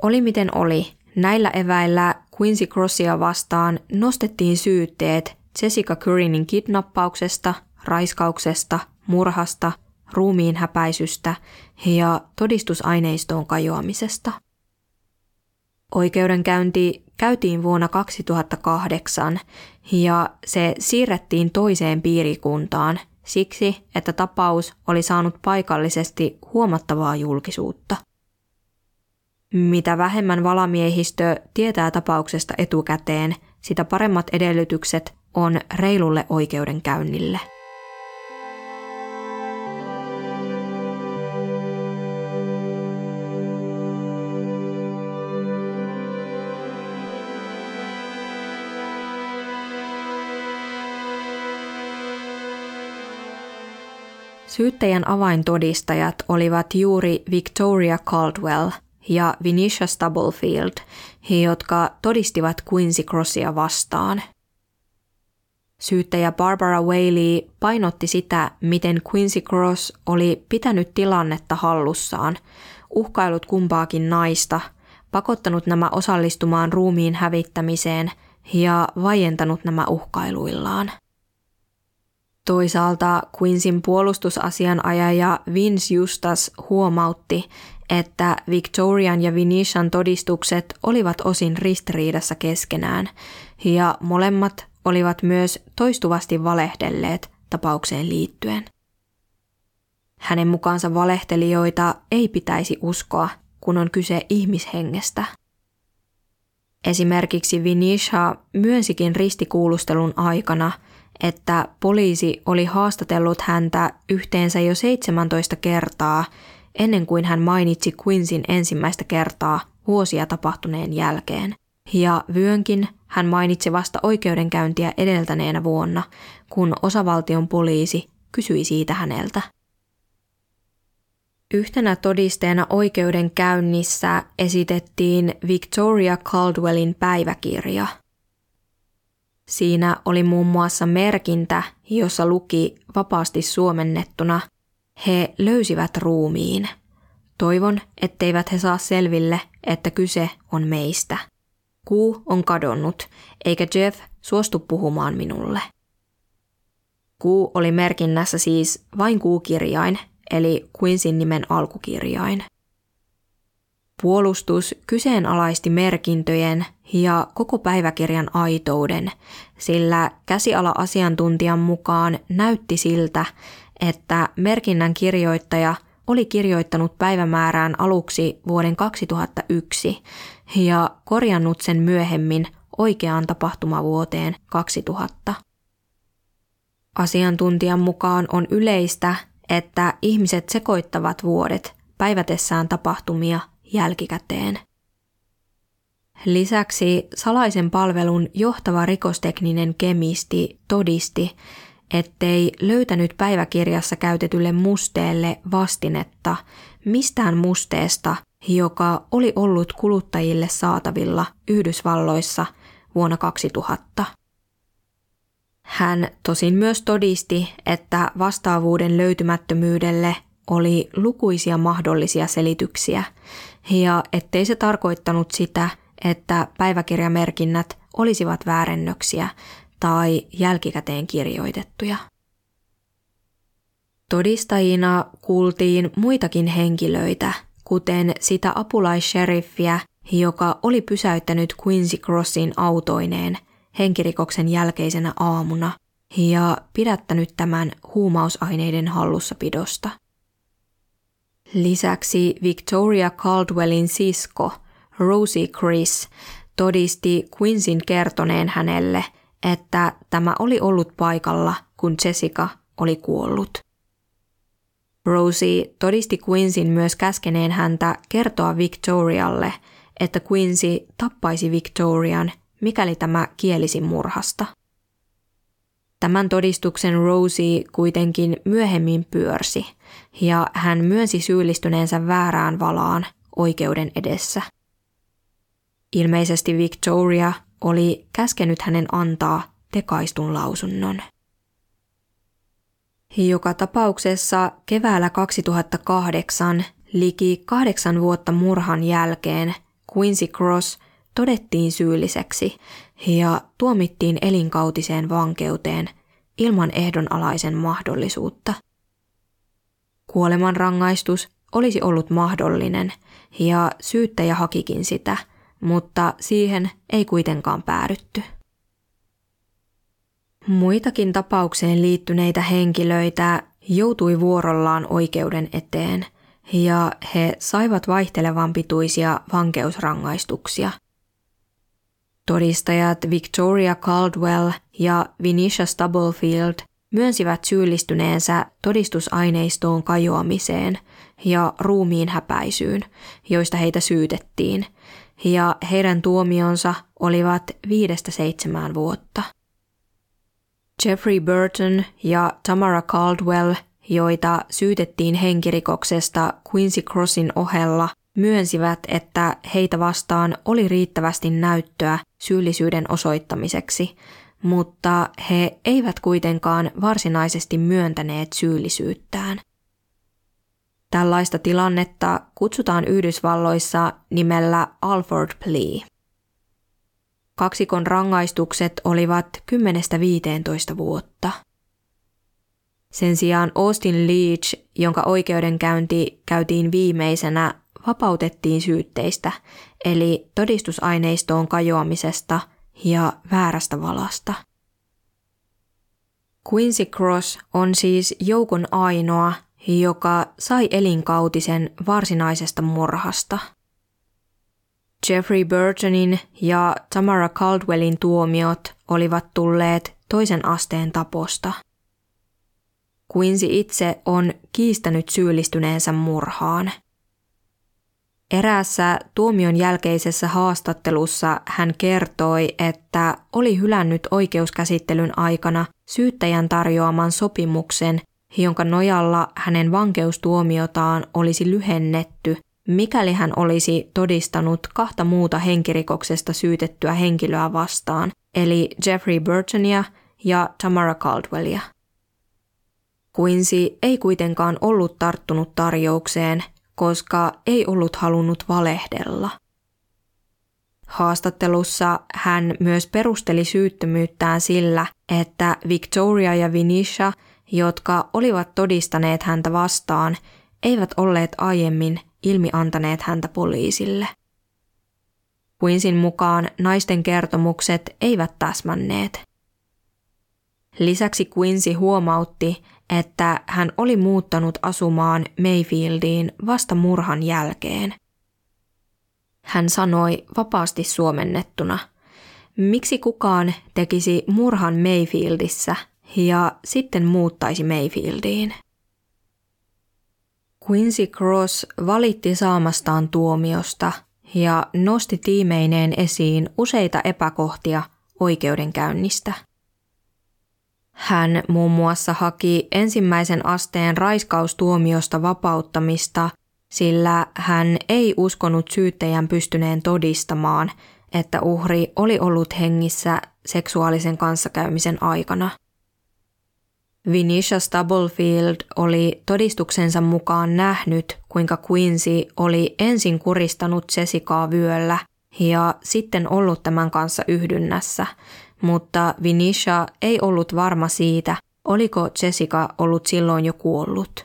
Oli miten oli, näillä eväillä Quincy Crossia vastaan nostettiin syytteet Jessica Currinin kidnappauksesta, raiskauksesta, murhasta, ruumiin häpäisystä ja todistusaineistoon kajoamisesta. Oikeudenkäynti käytiin vuonna 2008 ja se siirrettiin toiseen piirikuntaan siksi, että tapaus oli saanut paikallisesti huomattavaa julkisuutta. Mitä vähemmän valamiehistö tietää tapauksesta etukäteen, sitä paremmat edellytykset on reilulle oikeudenkäynnille. Syyttäjän avaintodistajat olivat juuri Victoria Caldwell ja Venetia Stubblefield, jotka todistivat Quincy Crossia vastaan. Syyttäjä Barbara Whaley painotti sitä, miten Quincy Cross oli pitänyt tilannetta hallussaan, uhkailut kumpaakin naista, pakottanut nämä osallistumaan ruumiin hävittämiseen ja vaientanut nämä uhkailuillaan. Toisaalta Quinsin puolustusasianajaja Vince Justas huomautti, että Victorian ja Venetian todistukset olivat osin ristiriidassa keskenään, ja molemmat olivat myös toistuvasti valehdelleet tapaukseen liittyen. Hänen mukaansa valehtelijoita ei pitäisi uskoa, kun on kyse ihmishengestä. Esimerkiksi Vinisha myönsikin ristikuulustelun aikana – että poliisi oli haastatellut häntä yhteensä jo 17 kertaa ennen kuin hän mainitsi Quinsin ensimmäistä kertaa vuosia tapahtuneen jälkeen. Ja vyönkin hän mainitsi vasta oikeudenkäyntiä edeltäneenä vuonna, kun osavaltion poliisi kysyi siitä häneltä. Yhtenä todisteena oikeudenkäynnissä esitettiin Victoria Caldwellin päiväkirja – Siinä oli muun muassa merkintä, jossa luki vapaasti suomennettuna He löysivät ruumiin. Toivon, etteivät he saa selville, että kyse on meistä. Kuu on kadonnut, eikä Jeff suostu puhumaan minulle. Kuu oli merkinnässä siis vain kuukirjain, eli Quinsin nimen alkukirjain. Puolustus kyseenalaisti merkintöjen ja koko päiväkirjan aitouden, sillä käsiala-asiantuntijan mukaan näytti siltä, että merkinnän kirjoittaja oli kirjoittanut päivämäärään aluksi vuoden 2001 ja korjannut sen myöhemmin oikeaan tapahtumavuoteen 2000. Asiantuntijan mukaan on yleistä, että ihmiset sekoittavat vuodet päivätessään tapahtumia jälkikäteen. Lisäksi salaisen palvelun johtava rikostekninen kemisti todisti, ettei löytänyt päiväkirjassa käytetylle musteelle vastinetta mistään musteesta, joka oli ollut kuluttajille saatavilla Yhdysvalloissa vuonna 2000. Hän tosin myös todisti, että vastaavuuden löytymättömyydelle oli lukuisia mahdollisia selityksiä, ja ettei se tarkoittanut sitä, että päiväkirjamerkinnät olisivat väärennöksiä tai jälkikäteen kirjoitettuja. Todistajina kuultiin muitakin henkilöitä, kuten sitä apulaisheriffiä, joka oli pysäyttänyt Quincy Crossin autoineen henkirikoksen jälkeisenä aamuna ja pidättänyt tämän huumausaineiden hallussapidosta. Lisäksi Victoria Caldwellin sisko Rosie Chris todisti Quinsin kertoneen hänelle, että tämä oli ollut paikalla, kun Jessica oli kuollut. Rosie todisti Quinsin myös käskeneen häntä kertoa Victorialle, että Quincy tappaisi Victorian, mikäli tämä kielisi murhasta. Tämän todistuksen Rosie kuitenkin myöhemmin pyörsi, ja hän myönsi syyllistyneensä väärään valaan oikeuden edessä. Ilmeisesti Victoria oli käskenyt hänen antaa tekaistun lausunnon. Joka tapauksessa keväällä 2008, liki kahdeksan vuotta murhan jälkeen, Quincy Cross todettiin syylliseksi ja tuomittiin elinkautiseen vankeuteen ilman ehdonalaisen mahdollisuutta. Kuolemanrangaistus olisi ollut mahdollinen ja syyttäjä hakikin sitä, mutta siihen ei kuitenkaan päädytty. Muitakin tapaukseen liittyneitä henkilöitä joutui vuorollaan oikeuden eteen ja he saivat vaihtelevan pituisia vankeusrangaistuksia. Todistajat Victoria Caldwell ja Vinisha Stubblefield myönsivät syyllistyneensä todistusaineistoon kajoamiseen ja ruumiin häpäisyyn, joista heitä syytettiin, ja heidän tuomionsa olivat viidestä seitsemään vuotta. Jeffrey Burton ja Tamara Caldwell, joita syytettiin henkirikoksesta Quincy Crossin ohella, myönsivät, että heitä vastaan oli riittävästi näyttöä syyllisyyden osoittamiseksi, mutta he eivät kuitenkaan varsinaisesti myöntäneet syyllisyyttään. Tällaista tilannetta kutsutaan Yhdysvalloissa nimellä Alford Plea. Kaksikon rangaistukset olivat 10-15 vuotta. Sen sijaan Austin Leach, jonka oikeudenkäynti käytiin viimeisenä, vapautettiin syytteistä, eli todistusaineistoon kajoamisesta ja väärästä valasta. Quincy Cross on siis joukon ainoa, joka sai elinkautisen varsinaisesta murhasta – Jeffrey Burtonin ja Tamara Caldwellin tuomiot olivat tulleet toisen asteen taposta. Quincy itse on kiistänyt syyllistyneensä murhaan. Eräässä tuomion jälkeisessä haastattelussa hän kertoi, että oli hylännyt oikeuskäsittelyn aikana syyttäjän tarjoaman sopimuksen, jonka nojalla hänen vankeustuomiotaan olisi lyhennetty – mikäli hän olisi todistanut kahta muuta henkirikoksesta syytettyä henkilöä vastaan, eli Jeffrey Burtonia ja Tamara Caldwellia. Quincy ei kuitenkaan ollut tarttunut tarjoukseen, koska ei ollut halunnut valehdella. Haastattelussa hän myös perusteli syyttömyyttään sillä, että Victoria ja Vinisha, jotka olivat todistaneet häntä vastaan, eivät olleet aiemmin ilmi antaneet häntä poliisille. Quinsin mukaan naisten kertomukset eivät täsmänneet. Lisäksi Quincy huomautti, että hän oli muuttanut asumaan Mayfieldiin vasta murhan jälkeen. Hän sanoi vapaasti suomennettuna, miksi kukaan tekisi murhan Mayfieldissä ja sitten muuttaisi Mayfieldiin. Quincy Cross valitti saamastaan tuomiosta ja nosti tiimeineen esiin useita epäkohtia oikeudenkäynnistä. Hän muun muassa haki ensimmäisen asteen raiskaustuomiosta vapauttamista, sillä hän ei uskonut syyttäjän pystyneen todistamaan, että uhri oli ollut hengissä seksuaalisen kanssakäymisen aikana – Vinisha Stubblefield oli todistuksensa mukaan nähnyt, kuinka Quincy oli ensin kuristanut Jessicaa vyöllä ja sitten ollut tämän kanssa yhdynnässä, mutta Vinisha ei ollut varma siitä, oliko Jessica ollut silloin jo kuollut.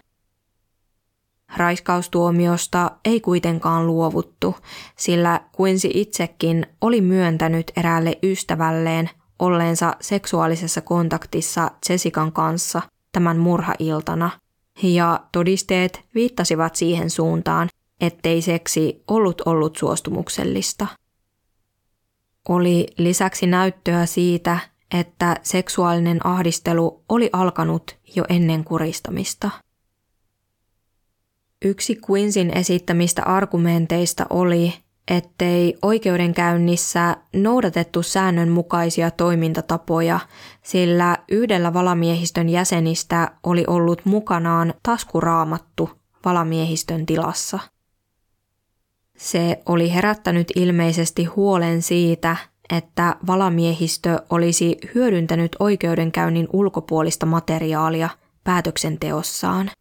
Raiskaustuomiosta ei kuitenkaan luovuttu, sillä Quincy itsekin oli myöntänyt eräälle ystävälleen olleensa seksuaalisessa kontaktissa Jessican kanssa tämän murhailtana, ja todisteet viittasivat siihen suuntaan, ettei seksi ollut ollut suostumuksellista. Oli lisäksi näyttöä siitä, että seksuaalinen ahdistelu oli alkanut jo ennen kuristamista. Yksi Quinsin esittämistä argumenteista oli, ettei oikeudenkäynnissä noudatettu säännönmukaisia toimintatapoja, sillä yhdellä valamiehistön jäsenistä oli ollut mukanaan taskuraamattu valamiehistön tilassa. Se oli herättänyt ilmeisesti huolen siitä, että valamiehistö olisi hyödyntänyt oikeudenkäynnin ulkopuolista materiaalia päätöksenteossaan.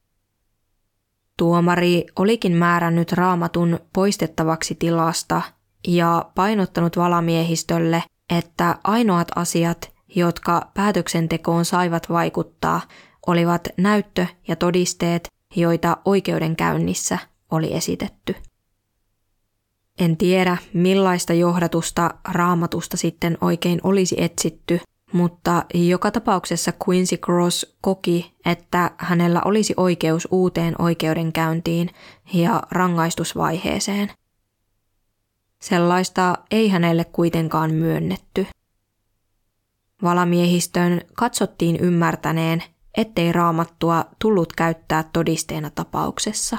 Tuomari olikin määrännyt raamatun poistettavaksi tilasta ja painottanut valamiehistölle, että ainoat asiat, jotka päätöksentekoon saivat vaikuttaa, olivat näyttö ja todisteet, joita oikeudenkäynnissä oli esitetty. En tiedä, millaista johdatusta raamatusta sitten oikein olisi etsitty, mutta joka tapauksessa Quincy Cross koki, että hänellä olisi oikeus uuteen oikeudenkäyntiin ja rangaistusvaiheeseen. Sellaista ei hänelle kuitenkaan myönnetty. Valamiehistön katsottiin ymmärtäneen, ettei raamattua tullut käyttää todisteena tapauksessa.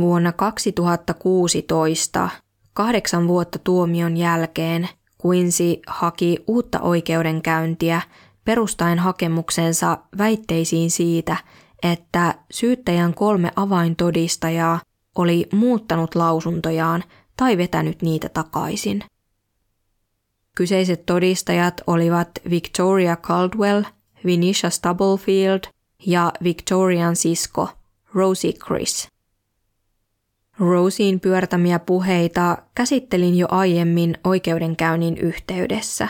Vuonna 2016, kahdeksan vuotta tuomion jälkeen, Quincy haki uutta oikeudenkäyntiä perustaen hakemuksensa väitteisiin siitä, että syyttäjän kolme avaintodistajaa oli muuttanut lausuntojaan tai vetänyt niitä takaisin. Kyseiset todistajat olivat Victoria Caldwell, Vinisha Stubblefield ja Victorian sisko Rosie Chris. Rosien pyörtämiä puheita käsittelin jo aiemmin oikeudenkäynnin yhteydessä.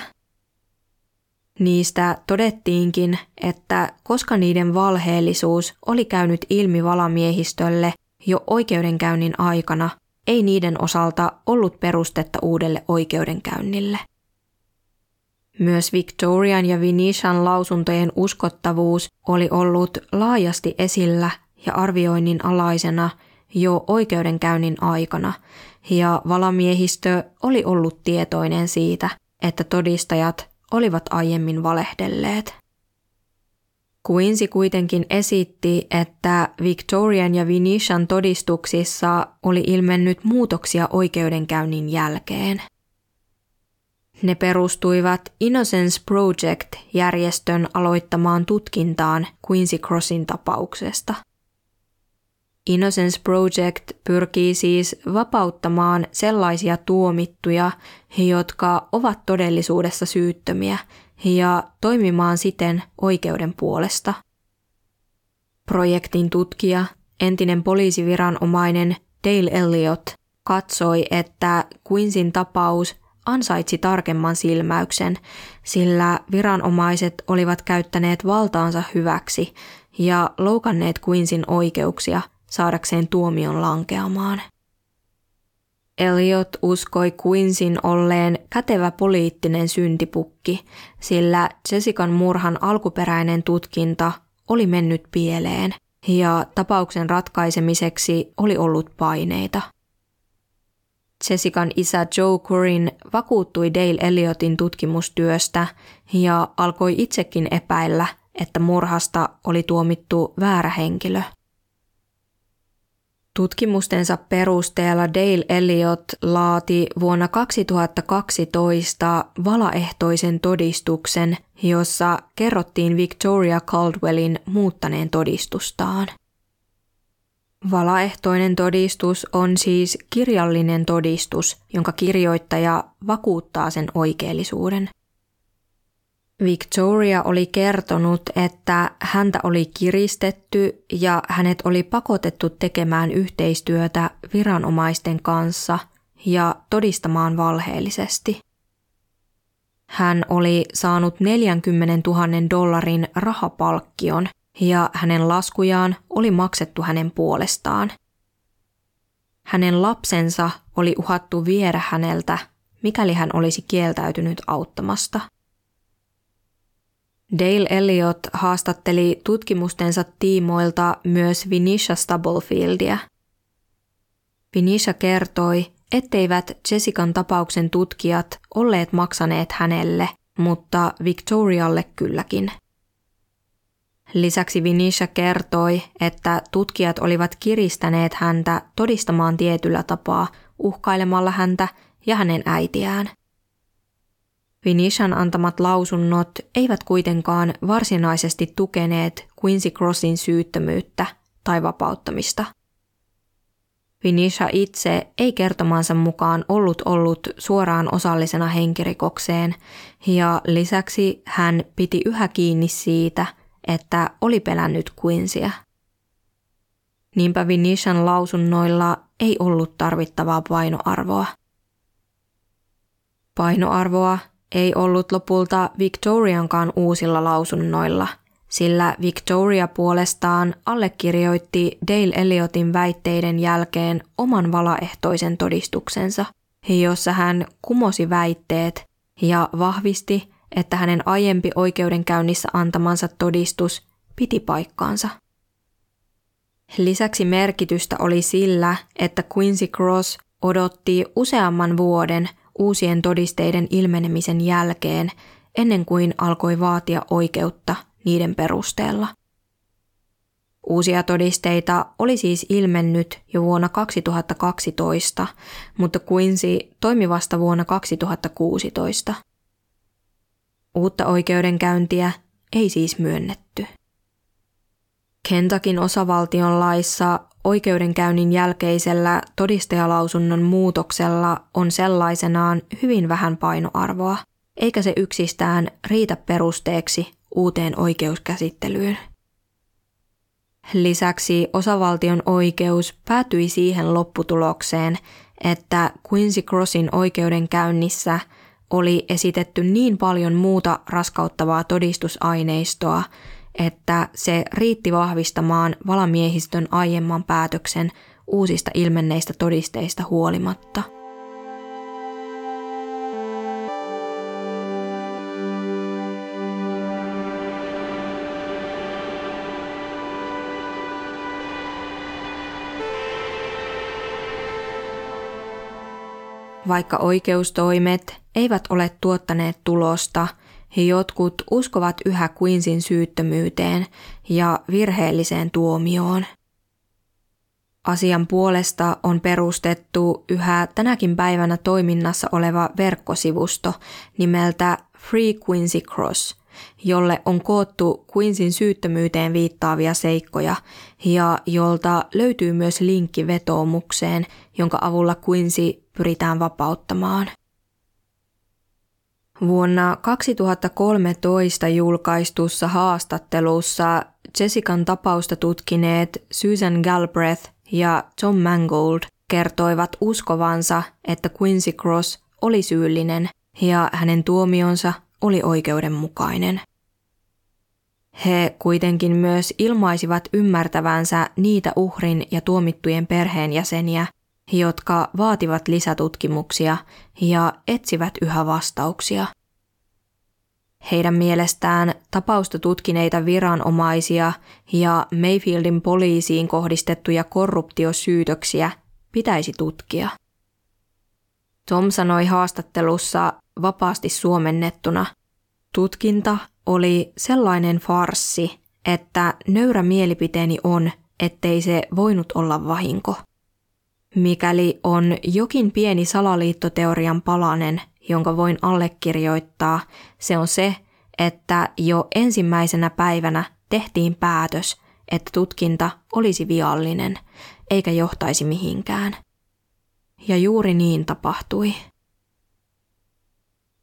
Niistä todettiinkin, että koska niiden valheellisuus oli käynyt ilmi valamiehistölle jo oikeudenkäynnin aikana, ei niiden osalta ollut perustetta uudelle oikeudenkäynnille. Myös Victorian ja Vinishan lausuntojen uskottavuus oli ollut laajasti esillä ja arvioinnin alaisena – jo oikeudenkäynnin aikana, ja valamiehistö oli ollut tietoinen siitä, että todistajat olivat aiemmin valehdelleet. Quincy kuitenkin esitti, että Victorian ja Vinishan todistuksissa oli ilmennyt muutoksia oikeudenkäynnin jälkeen. Ne perustuivat Innocence Project-järjestön aloittamaan tutkintaan Quincy Crossin tapauksesta – Innocence Project pyrkii siis vapauttamaan sellaisia tuomittuja, jotka ovat todellisuudessa syyttömiä, ja toimimaan siten oikeuden puolesta. Projektin tutkija, entinen poliisiviranomainen Dale Elliot katsoi, että Quinsin tapaus ansaitsi tarkemman silmäyksen, sillä viranomaiset olivat käyttäneet valtaansa hyväksi ja loukanneet Quinsin oikeuksia – saadakseen tuomion lankeamaan. Elliot uskoi Quinsin olleen kätevä poliittinen syntipukki, sillä Jessican murhan alkuperäinen tutkinta oli mennyt pieleen ja tapauksen ratkaisemiseksi oli ollut paineita. Jessican isä Joe Corin vakuuttui Dale Elliotin tutkimustyöstä ja alkoi itsekin epäillä, että murhasta oli tuomittu väärä henkilö – Tutkimustensa perusteella Dale Elliot laati vuonna 2012 valaehtoisen todistuksen, jossa kerrottiin Victoria Caldwellin muuttaneen todistustaan. Valaehtoinen todistus on siis kirjallinen todistus, jonka kirjoittaja vakuuttaa sen oikeellisuuden – Victoria oli kertonut, että häntä oli kiristetty ja hänet oli pakotettu tekemään yhteistyötä viranomaisten kanssa ja todistamaan valheellisesti. Hän oli saanut 40 000 dollarin rahapalkkion ja hänen laskujaan oli maksettu hänen puolestaan. Hänen lapsensa oli uhattu viedä häneltä, mikäli hän olisi kieltäytynyt auttamasta. Dale Elliot haastatteli tutkimustensa tiimoilta myös Vinisha Stubblefieldia. Vinisha kertoi, etteivät Jessican tapauksen tutkijat olleet maksaneet hänelle, mutta Victorialle kylläkin. Lisäksi Vinisha kertoi, että tutkijat olivat kiristäneet häntä todistamaan tietyllä tapaa uhkailemalla häntä ja hänen äitiään. Vinishan antamat lausunnot eivät kuitenkaan varsinaisesti tukeneet Quincy Crossin syyttömyyttä tai vapauttamista – Vinisha itse ei kertomansa mukaan ollut ollut suoraan osallisena henkirikokseen ja lisäksi hän piti yhä kiinni siitä, että oli pelännyt Quincyä. Niinpä Vinishan lausunnoilla ei ollut tarvittavaa painoarvoa. Painoarvoa ei ollut lopulta Victoriankaan uusilla lausunnoilla – sillä Victoria puolestaan allekirjoitti Dale Elliotin väitteiden jälkeen oman valaehtoisen todistuksensa, jossa hän kumosi väitteet ja vahvisti, että hänen aiempi oikeudenkäynnissä antamansa todistus piti paikkaansa. Lisäksi merkitystä oli sillä, että Quincy Cross odotti useamman vuoden uusien todisteiden ilmenemisen jälkeen ennen kuin alkoi vaatia oikeutta niiden perusteella. Uusia todisteita oli siis ilmennyt jo vuonna 2012, mutta Quincy toimi vasta vuonna 2016. Uutta oikeudenkäyntiä ei siis myönnetty. Kentakin osavaltion laissa oikeudenkäynnin jälkeisellä todistajalausunnon muutoksella on sellaisenaan hyvin vähän painoarvoa, eikä se yksistään riitä perusteeksi uuteen oikeuskäsittelyyn. Lisäksi osavaltion oikeus päätyi siihen lopputulokseen, että Quincy Crossin oikeudenkäynnissä oli esitetty niin paljon muuta raskauttavaa todistusaineistoa, että se riitti vahvistamaan valamiehistön aiemman päätöksen uusista ilmenneistä todisteista huolimatta – Vaikka oikeustoimet eivät ole tuottaneet tulosta, he jotkut uskovat yhä Queensin syyttömyyteen ja virheelliseen tuomioon. Asian puolesta on perustettu yhä tänäkin päivänä toiminnassa oleva verkkosivusto nimeltä Free Quincy Cross, jolle on koottu Queensin syyttömyyteen viittaavia seikkoja ja jolta löytyy myös linkki vetoomukseen, jonka avulla Quincy pyritään vapauttamaan. Vuonna 2013 julkaistussa haastattelussa Jessican tapausta tutkineet Susan Galbraith ja Tom Mangold kertoivat uskovansa, että Quincy Cross oli syyllinen ja hänen tuomionsa oli oikeudenmukainen. He kuitenkin myös ilmaisivat ymmärtävänsä niitä uhrin ja tuomittujen perheenjäseniä, jotka vaativat lisätutkimuksia ja etsivät yhä vastauksia. Heidän mielestään tapausta tutkineita viranomaisia ja Mayfieldin poliisiin kohdistettuja korruptiosyytöksiä pitäisi tutkia. Tom sanoi haastattelussa vapaasti suomennettuna, tutkinta oli sellainen farssi, että nöyrä mielipiteeni on, ettei se voinut olla vahinko. Mikäli on jokin pieni salaliittoteorian palanen, jonka voin allekirjoittaa, se on se, että jo ensimmäisenä päivänä tehtiin päätös, että tutkinta olisi viallinen, eikä johtaisi mihinkään. Ja juuri niin tapahtui.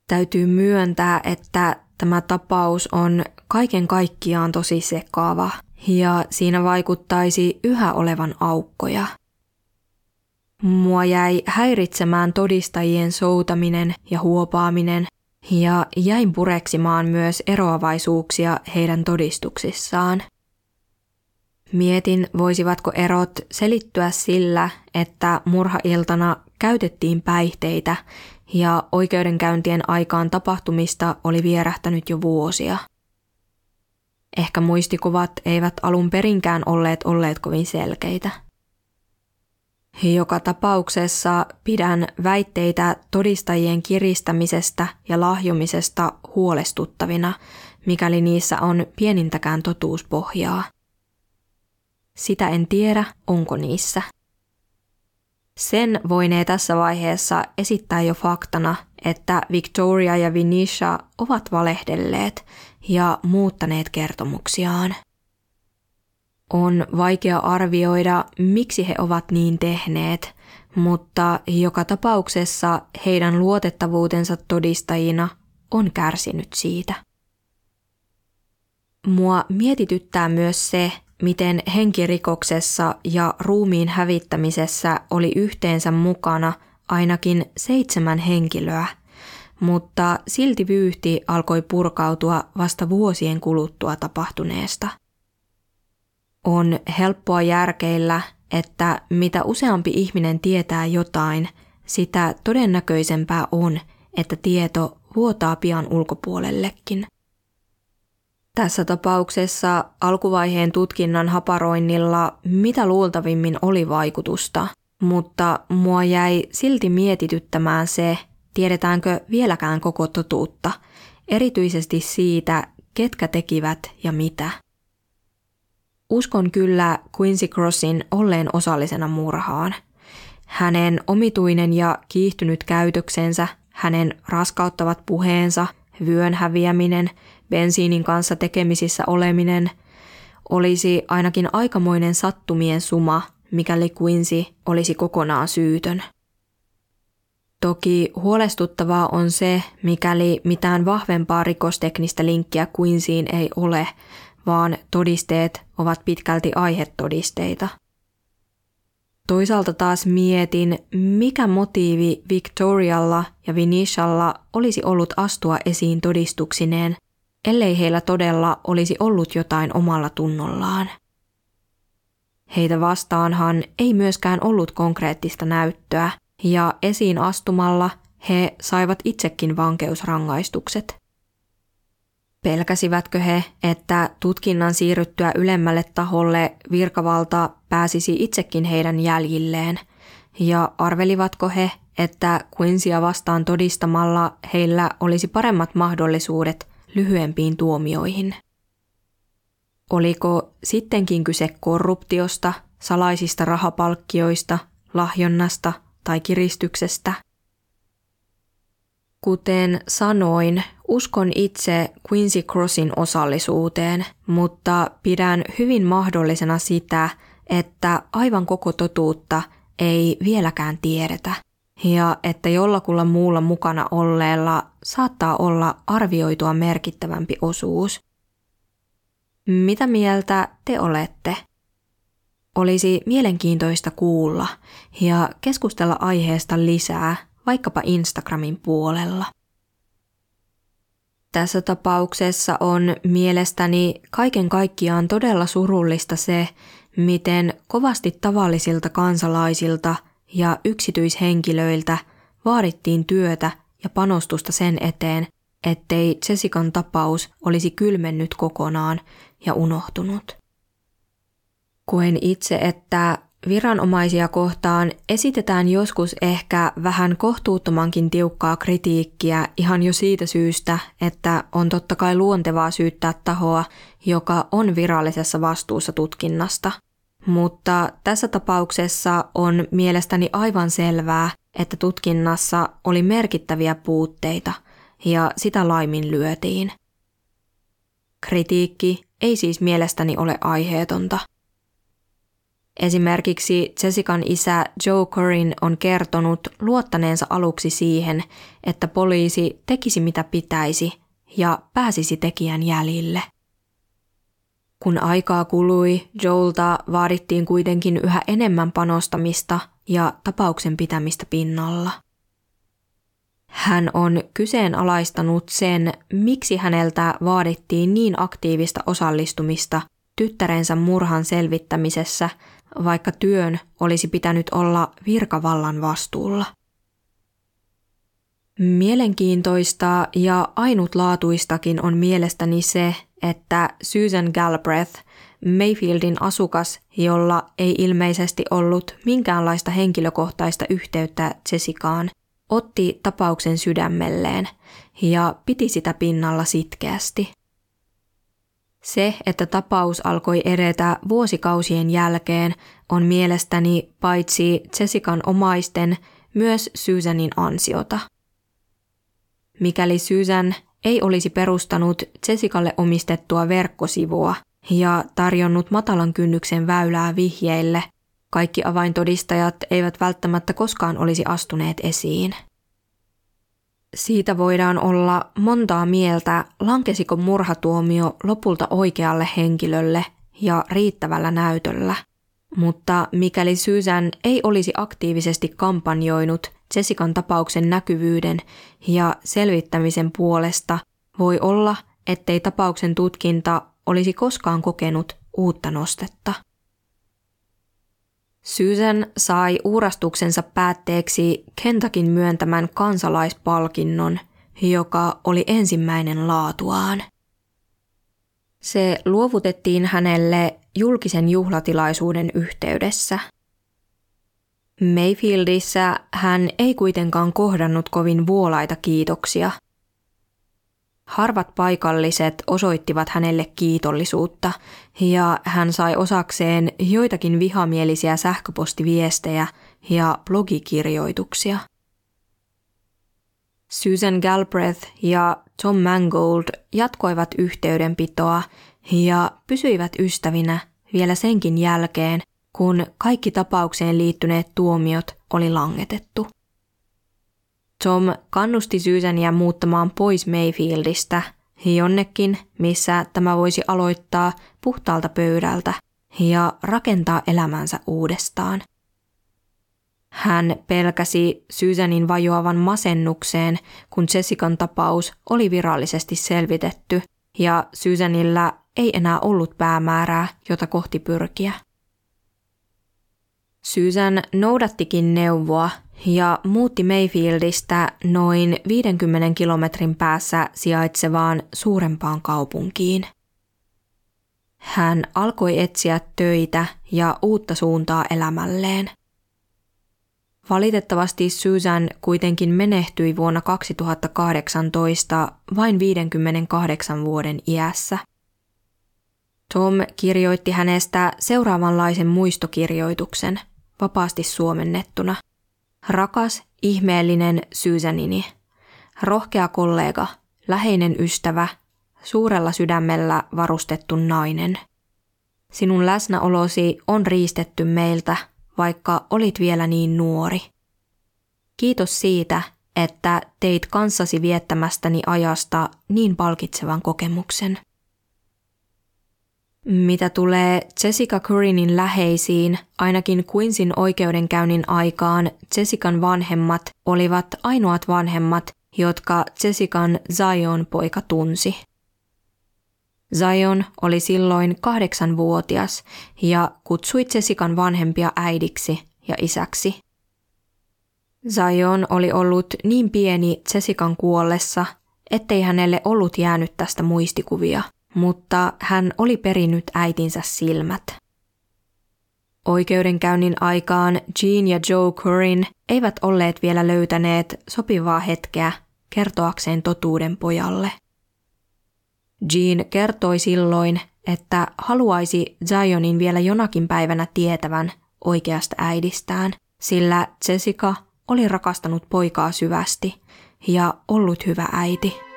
Täytyy myöntää, että tämä tapaus on kaiken kaikkiaan tosi sekaava ja siinä vaikuttaisi yhä olevan aukkoja – Mua jäi häiritsemään todistajien soutaminen ja huopaaminen ja jäin pureksimaan myös eroavaisuuksia heidän todistuksissaan. Mietin, voisivatko erot selittyä sillä, että murhailtana käytettiin päihteitä ja oikeudenkäyntien aikaan tapahtumista oli vierähtänyt jo vuosia. Ehkä muistikuvat eivät alun perinkään olleet olleet kovin selkeitä. Joka tapauksessa pidän väitteitä todistajien kiristämisestä ja lahjomisesta huolestuttavina, mikäli niissä on pienintäkään totuuspohjaa. Sitä en tiedä, onko niissä. Sen voinee tässä vaiheessa esittää jo faktana, että Victoria ja Vinisha ovat valehdelleet ja muuttaneet kertomuksiaan. On vaikea arvioida, miksi he ovat niin tehneet, mutta joka tapauksessa heidän luotettavuutensa todistajina on kärsinyt siitä. Mua mietityttää myös se, miten henkirikoksessa ja ruumiin hävittämisessä oli yhteensä mukana ainakin seitsemän henkilöä, mutta silti vyyhti alkoi purkautua vasta vuosien kuluttua tapahtuneesta. On helppoa järkeillä, että mitä useampi ihminen tietää jotain, sitä todennäköisempää on, että tieto vuotaa pian ulkopuolellekin. Tässä tapauksessa alkuvaiheen tutkinnan haparoinnilla mitä luultavimmin oli vaikutusta, mutta mua jäi silti mietityttämään se, tiedetäänkö vieläkään koko totuutta, erityisesti siitä, ketkä tekivät ja mitä. Uskon kyllä Quincy Crossin olleen osallisena murhaan. Hänen omituinen ja kiihtynyt käytöksensä, hänen raskauttavat puheensa, vyön häviäminen, bensiinin kanssa tekemisissä oleminen olisi ainakin aikamoinen sattumien suma, mikäli Quincy olisi kokonaan syytön. Toki huolestuttavaa on se, mikäli mitään vahvempaa rikosteknistä linkkiä Quincyyn ei ole, vaan todisteet ovat pitkälti aihetodisteita. Toisaalta taas mietin, mikä motiivi Victorialla ja Vinishalla olisi ollut astua esiin todistuksineen, ellei heillä todella olisi ollut jotain omalla tunnollaan. Heitä vastaanhan ei myöskään ollut konkreettista näyttöä, ja esiin astumalla he saivat itsekin vankeusrangaistukset. Pelkäsivätkö he, että tutkinnan siirryttyä ylemmälle taholle virkavalta pääsisi itsekin heidän jäljilleen, ja arvelivatko he, että Quincyä vastaan todistamalla heillä olisi paremmat mahdollisuudet lyhyempiin tuomioihin? Oliko sittenkin kyse korruptiosta, salaisista rahapalkkioista, lahjonnasta tai kiristyksestä – Kuten sanoin, uskon itse Quincy Crossin osallisuuteen, mutta pidän hyvin mahdollisena sitä, että aivan koko totuutta ei vieläkään tiedetä ja että jollakulla muulla mukana olleella saattaa olla arvioitua merkittävämpi osuus. Mitä mieltä te olette? Olisi mielenkiintoista kuulla ja keskustella aiheesta lisää vaikkapa Instagramin puolella. Tässä tapauksessa on mielestäni kaiken kaikkiaan todella surullista se, miten kovasti tavallisilta kansalaisilta ja yksityishenkilöiltä vaadittiin työtä ja panostusta sen eteen, ettei Jessican tapaus olisi kylmennyt kokonaan ja unohtunut. Koen itse, että viranomaisia kohtaan esitetään joskus ehkä vähän kohtuuttomankin tiukkaa kritiikkiä ihan jo siitä syystä, että on totta kai luontevaa syyttää tahoa, joka on virallisessa vastuussa tutkinnasta. Mutta tässä tapauksessa on mielestäni aivan selvää, että tutkinnassa oli merkittäviä puutteita ja sitä laiminlyötiin. Kritiikki ei siis mielestäni ole aiheetonta – Esimerkiksi Jessican isä Joe Corin on kertonut luottaneensa aluksi siihen, että poliisi tekisi mitä pitäisi ja pääsisi tekijän jäljille. Kun aikaa kului, Joelta vaadittiin kuitenkin yhä enemmän panostamista ja tapauksen pitämistä pinnalla. Hän on kyseenalaistanut sen, miksi häneltä vaadittiin niin aktiivista osallistumista tyttärensä murhan selvittämisessä, vaikka työn olisi pitänyt olla virkavallan vastuulla. Mielenkiintoista ja ainutlaatuistakin on mielestäni se, että Susan Galbraith, Mayfieldin asukas, jolla ei ilmeisesti ollut minkäänlaista henkilökohtaista yhteyttä Jessicaan, otti tapauksen sydämelleen ja piti sitä pinnalla sitkeästi. Se, että tapaus alkoi edetä vuosikausien jälkeen, on mielestäni paitsi Jessican omaisten myös Susanin ansiota. Mikäli Susan ei olisi perustanut Jessicalle omistettua verkkosivua ja tarjonnut matalan kynnyksen väylää vihjeille, kaikki avaintodistajat eivät välttämättä koskaan olisi astuneet esiin. Siitä voidaan olla montaa mieltä, lankesiko murhatuomio lopulta oikealle henkilölle ja riittävällä näytöllä. Mutta mikäli Susan ei olisi aktiivisesti kampanjoinut Jessican tapauksen näkyvyyden ja selvittämisen puolesta, voi olla, ettei tapauksen tutkinta olisi koskaan kokenut uutta nostetta. Susan sai uurastuksensa päätteeksi Kentakin myöntämän kansalaispalkinnon, joka oli ensimmäinen laatuaan. Se luovutettiin hänelle julkisen juhlatilaisuuden yhteydessä. Mayfieldissä hän ei kuitenkaan kohdannut kovin vuolaita kiitoksia – Harvat paikalliset osoittivat hänelle kiitollisuutta ja hän sai osakseen joitakin vihamielisiä sähköpostiviestejä ja blogikirjoituksia. Susan Galbraith ja Tom Mangold jatkoivat yhteydenpitoa ja pysyivät ystävinä vielä senkin jälkeen, kun kaikki tapaukseen liittyneet tuomiot oli langetettu. Tom kannusti Susania muuttamaan pois Mayfieldistä jonnekin, missä tämä voisi aloittaa puhtaalta pöydältä ja rakentaa elämänsä uudestaan. Hän pelkäsi Susanin vajoavan masennukseen, kun Jessican tapaus oli virallisesti selvitetty ja Susanilla ei enää ollut päämäärää, jota kohti pyrkiä. Susan noudattikin neuvoa ja muutti Mayfieldistä noin 50 kilometrin päässä sijaitsevaan suurempaan kaupunkiin. Hän alkoi etsiä töitä ja uutta suuntaa elämälleen. Valitettavasti Susan kuitenkin menehtyi vuonna 2018 vain 58 vuoden iässä. Tom kirjoitti hänestä seuraavanlaisen muistokirjoituksen, vapaasti suomennettuna – Rakas, ihmeellinen Susanini. Rohkea kollega, läheinen ystävä, suurella sydämellä varustettu nainen. Sinun läsnäolosi on riistetty meiltä, vaikka olit vielä niin nuori. Kiitos siitä, että teit kanssasi viettämästäni ajasta niin palkitsevan kokemuksen. Mitä tulee Jessica Currinin läheisiin, ainakin Quinsin oikeudenkäynnin aikaan Jessican vanhemmat olivat ainoat vanhemmat, jotka Jessican Zion-poika tunsi. Zion oli silloin kahdeksanvuotias ja kutsui Jessican vanhempia äidiksi ja isäksi. Zion oli ollut niin pieni Jessican kuollessa, ettei hänelle ollut jäänyt tästä muistikuvia – mutta hän oli perinnyt äitinsä silmät. Oikeudenkäynnin aikaan Jean ja Joe Currin eivät olleet vielä löytäneet sopivaa hetkeä kertoakseen totuuden pojalle. Jean kertoi silloin, että haluaisi Zionin vielä jonakin päivänä tietävän oikeasta äidistään, sillä Jessica oli rakastanut poikaa syvästi ja ollut hyvä äiti.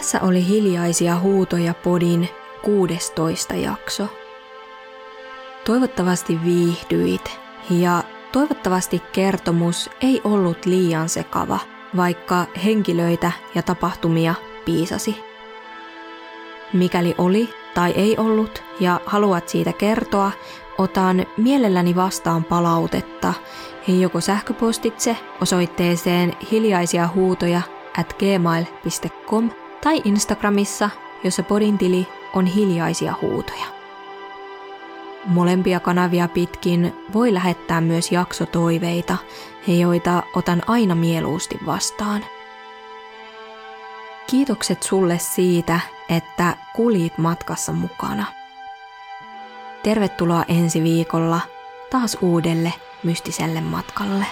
Tässä oli hiljaisia huutoja podin 16 jakso. Toivottavasti viihdyit Ja toivottavasti kertomus ei ollut liian sekava, vaikka henkilöitä ja tapahtumia piisasi. Mikäli oli tai ei ollut ja haluat siitä kertoa, otan mielelläni vastaan palautetta joko sähköpostitse osoitteeseen hiljaisia huutoja at gmail.com tai Instagramissa, jossa podin tili on hiljaisia huutoja. Molempia kanavia pitkin voi lähettää myös jaksotoiveita, joita otan aina mieluusti vastaan. Kiitokset sulle siitä, että kulit matkassa mukana. Tervetuloa ensi viikolla taas uudelle mystiselle matkalle.